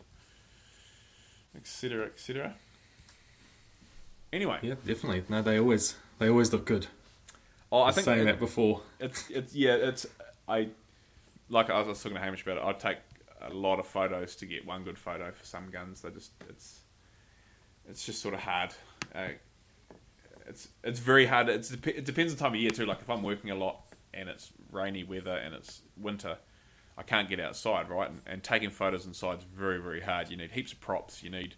etc. etc. Anyway, Yeah, definitely. No, they always they always look good. oh, I was think saying it- that before. it's it's yeah it's I like I was talking to Hamish about it. I'd take a lot of photos to get one good photo for some guns. They just it's it's just sort of hard. Uh, it's it's very hard. It's it depends on time of year too. Like if I'm working a lot and it's rainy weather and it's winter, I can't get outside, right? And, and taking photos inside is very very hard. You need heaps of props. You need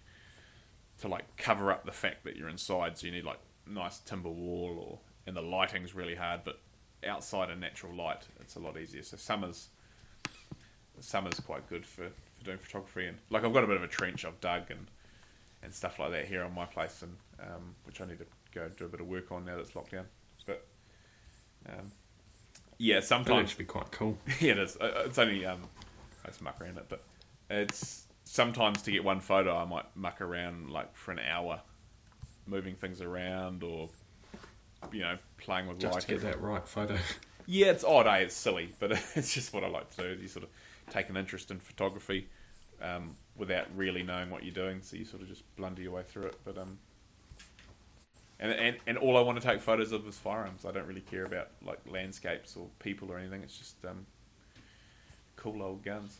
to like cover up the fact that you're inside. So you need like nice timber wall or and the lighting's really hard, but outside in natural light, it's a lot easier. So summer's summer's quite good for, for doing photography and like I've got a bit of a trench I've dug and and stuff like that here on my place and um, which I need to go do a bit of work on now that's locked down. But um, yeah, sometimes actually be quite cool. yeah, it is. Uh, It's only um, I just muck around it, but it's sometimes to get one photo, I might muck around like for an hour, moving things around or you know playing with Just to light. get that right photo. Yeah, it's odd, eh? It's silly, but it's just what I like to do. You sort of take an interest in photography um, without really knowing what you're doing, so you sort of just blunder your way through it. But um, and and and all I want to take photos of is firearms. I don't really care about like landscapes or people or anything. It's just um, cool old guns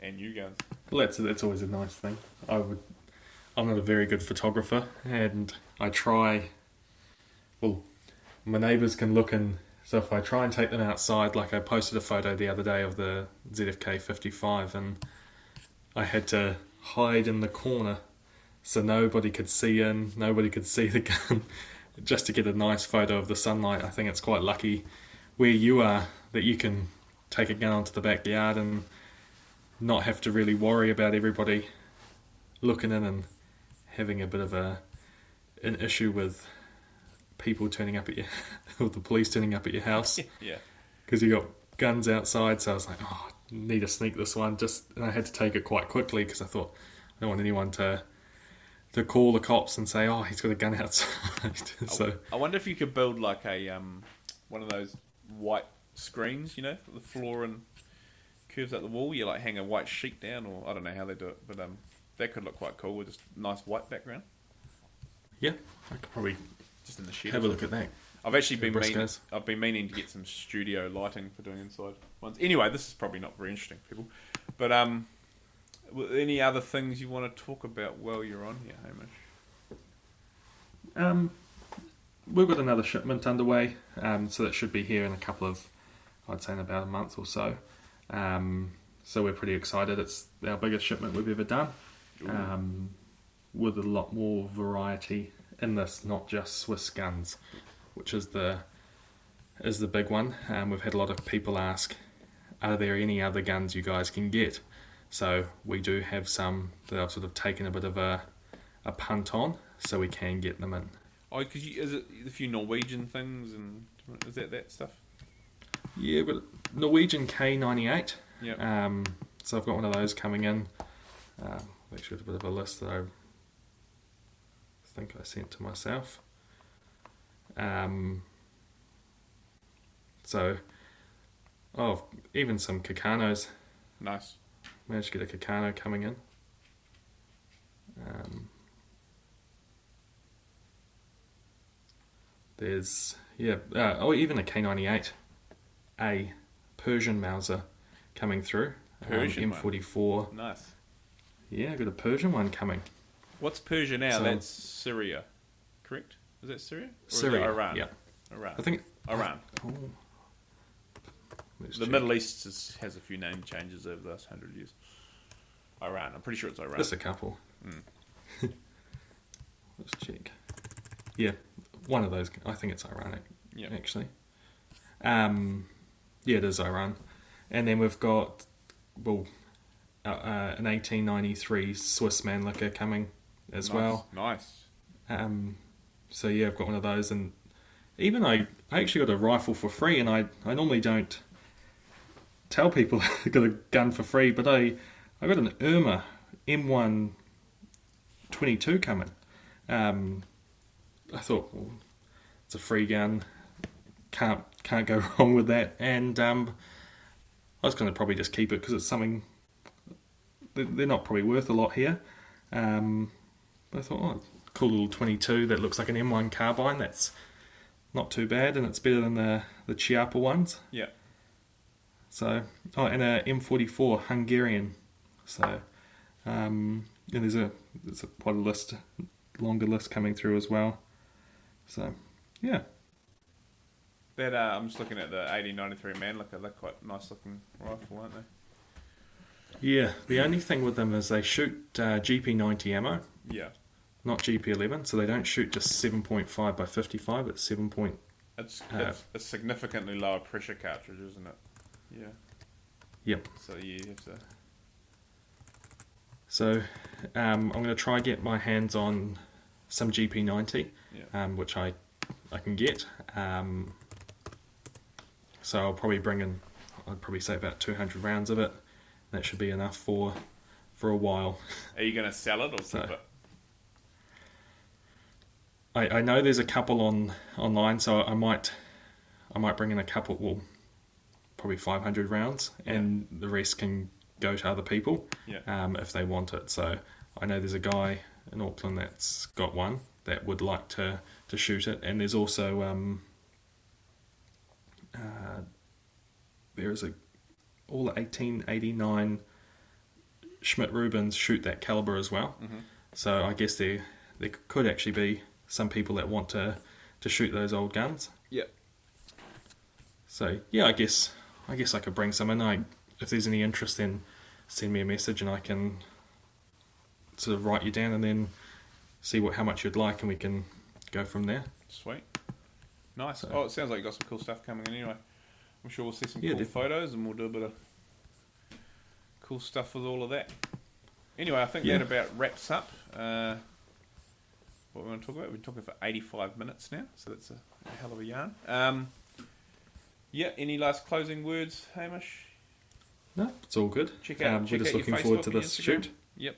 and new guns. Well, that's that's always a nice thing. I would. I'm not a very good photographer, and I try. Well, my neighbours can look and So if I try and take them outside, like I posted a photo the other day of the ZFK 55, and I had to hide in the corner so nobody could see in, nobody could see the gun, just to get a nice photo of the sunlight. I think it's quite lucky where you are that you can take a gun onto the backyard and not have to really worry about everybody looking in and having a bit of a an issue with people turning up at your or the police turning up at your house yeah. because you got guns outside. So I was like, oh, I need to sneak this one. Just and I had to take it quite quickly because I thought I don't want anyone to to call the cops and say, oh, he's got a gun outside. so I wonder if you could build like a um, one of those white screens, you know, for the floor and curves up the wall. You like hang a white sheet down, or I don't know how they do it, but um, that could look quite cool with just nice white background, yeah, I could probably just in the shed. have a look at that. I've actually been meaning, I've been meaning to get some studio lighting for doing inside ones. Anyway, this is probably not very interesting, people. But um, any other things you want to talk about while you're on here, Hamish? Um, we've got another shipment underway, um, so that should be here in a couple of, I'd say, in about a month or so. Um, so we're pretty excited. It's our biggest shipment we've ever done, um, with a lot more variety in this, not just Swiss guns, which is the is the big one. Um, we've had a lot of people ask, "Are there any other guns you guys can get?" So we do have some that I've sort of taken a bit of a a punt on, so we can get them in. Oh, because is it a few Norwegian things and is that that stuff? Yeah, but Norwegian K98. Yeah. Um, so I've got one of those coming in. Um, I've actually a bit of a list that I think I sent to myself. Um, so, oh, even some Carcanos. nice. Managed to get a Carcano coming in. Um, there's yeah, uh, oh even a K98, a Persian Mauser coming through. Persian um, one. M44. Nice. Yeah, got a Persian one coming. What's Persia now? So- That's Syria, correct? Is that Syria? Or Syria. Iran. Yeah, Iran. I think Iran. Oh. Let's The check. Middle East is, has a few name changes over the last hundred years. Iran. I'm pretty sure it's Iran. Just a couple. Mm. Let's check. Yeah, one of those. I think it's Iranic. Yeah. actually. Um, yeah, it is Iran, and then we've got well, uh, uh, an 1893 Swiss Mannlicher coming as Nice. well. Nice. Um, so yeah, I've got one of those, and even I, I actually got a rifle for free, and I, I normally don't tell people I got a gun for free, but I, I got an Erma M1 22 coming. Um, I thought well, it's a free gun, can't can't go wrong with that, and um, I was going to probably just keep it because it's something. They're not probably worth a lot here. Um, I thought, oh, cool little 22 that looks like an M1 carbine. That's not too bad, and it's better than the the Chiapa ones. Yeah. So, oh, and a M44 Hungarian. So, um, and there's a there's a, quite a list, longer list coming through as well. So, yeah, That uh, I'm just looking at the 1893 Mannlicher. They're quite nice looking rifle, aren't they? yeah. The only thing with them is they shoot uh, GP90 ammo, Yeah. not GP11. So they don't shoot just 7.5 by 55. It's 7. Point, It's, Uh, it's a significantly lower pressure cartridge, isn't it? Yeah. yep. So you have to. So um, I'm going to try get my hands on some GP90, Yeah. um, which I I can get. Um, so I'll probably bring in, I'd probably say about 200 rounds of it. That should be enough for for a while. Are you going to sell it or So- keep it? I, I know there's a couple on online, so I might I might bring in a couple, well, probably 500 rounds, and the rest can go to other people. Yeah. um, if they want it. So I know there's a guy in Auckland that's got one that would like to, to shoot it, and there's also um, uh, there is a all 1889 Schmidt Rubins shoot that caliber as well. Mhm. So I guess there there could actually be some people that want to to shoot those old guns. Yeah. So yeah, I guess I guess I could bring some in. I if there's any interest, then send me a message and I can sort of write you down and then see what how much you'd like and we can go from there. Sweet. Nice. So- oh, it sounds like you got some cool stuff coming in anyway. I'm sure we'll see some Yeah, cool definitely. photos and we'll do a bit of cool stuff with all of that. Anyway, I think Yeah. that about wraps up uh, what we want to talk about. We've been talking for 85 minutes now, so that's a, a hell of a yarn. Um, yeah, any last closing words, Hamish? No, it's all good. Check out, Um, check we're just out looking forward to this shoot. Yep.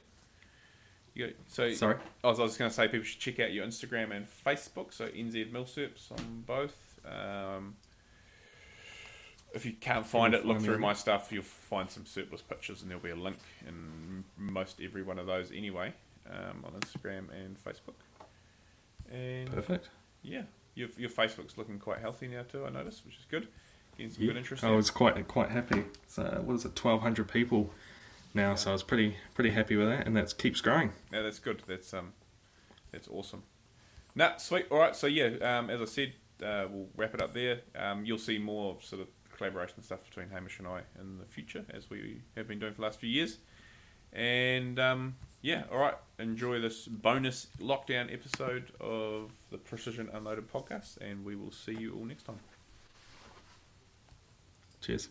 You so Sorry. I was, I was going to say people should check out your Instagram and Facebook. So NZ Milsurps on both. Um, if you can't find it, look through my stuff. You'll find some surplus pictures, and there'll be a link in most every one of those anyway um, on Instagram and Facebook. And Perfect. yeah, your your Facebook's looking quite healthy now too. I noticed, which is good. Getting some Yeah, good interest. I was quite quite happy. So what is it, twelve hundred people now? So I was pretty pretty happy with that, and that keeps growing. Yeah, that's good. That's um, that's awesome. Nah, sweet. All right. So yeah, um, as I said, uh, we'll wrap it up there. Um, you'll see more sort of collaboration stuff between Hamish and I in the future, as we have been doing for the last few years. And um, yeah, all right. Enjoy this bonus lockdown episode of the Precision Unloaded podcast, and we will see you all next time. Cheers.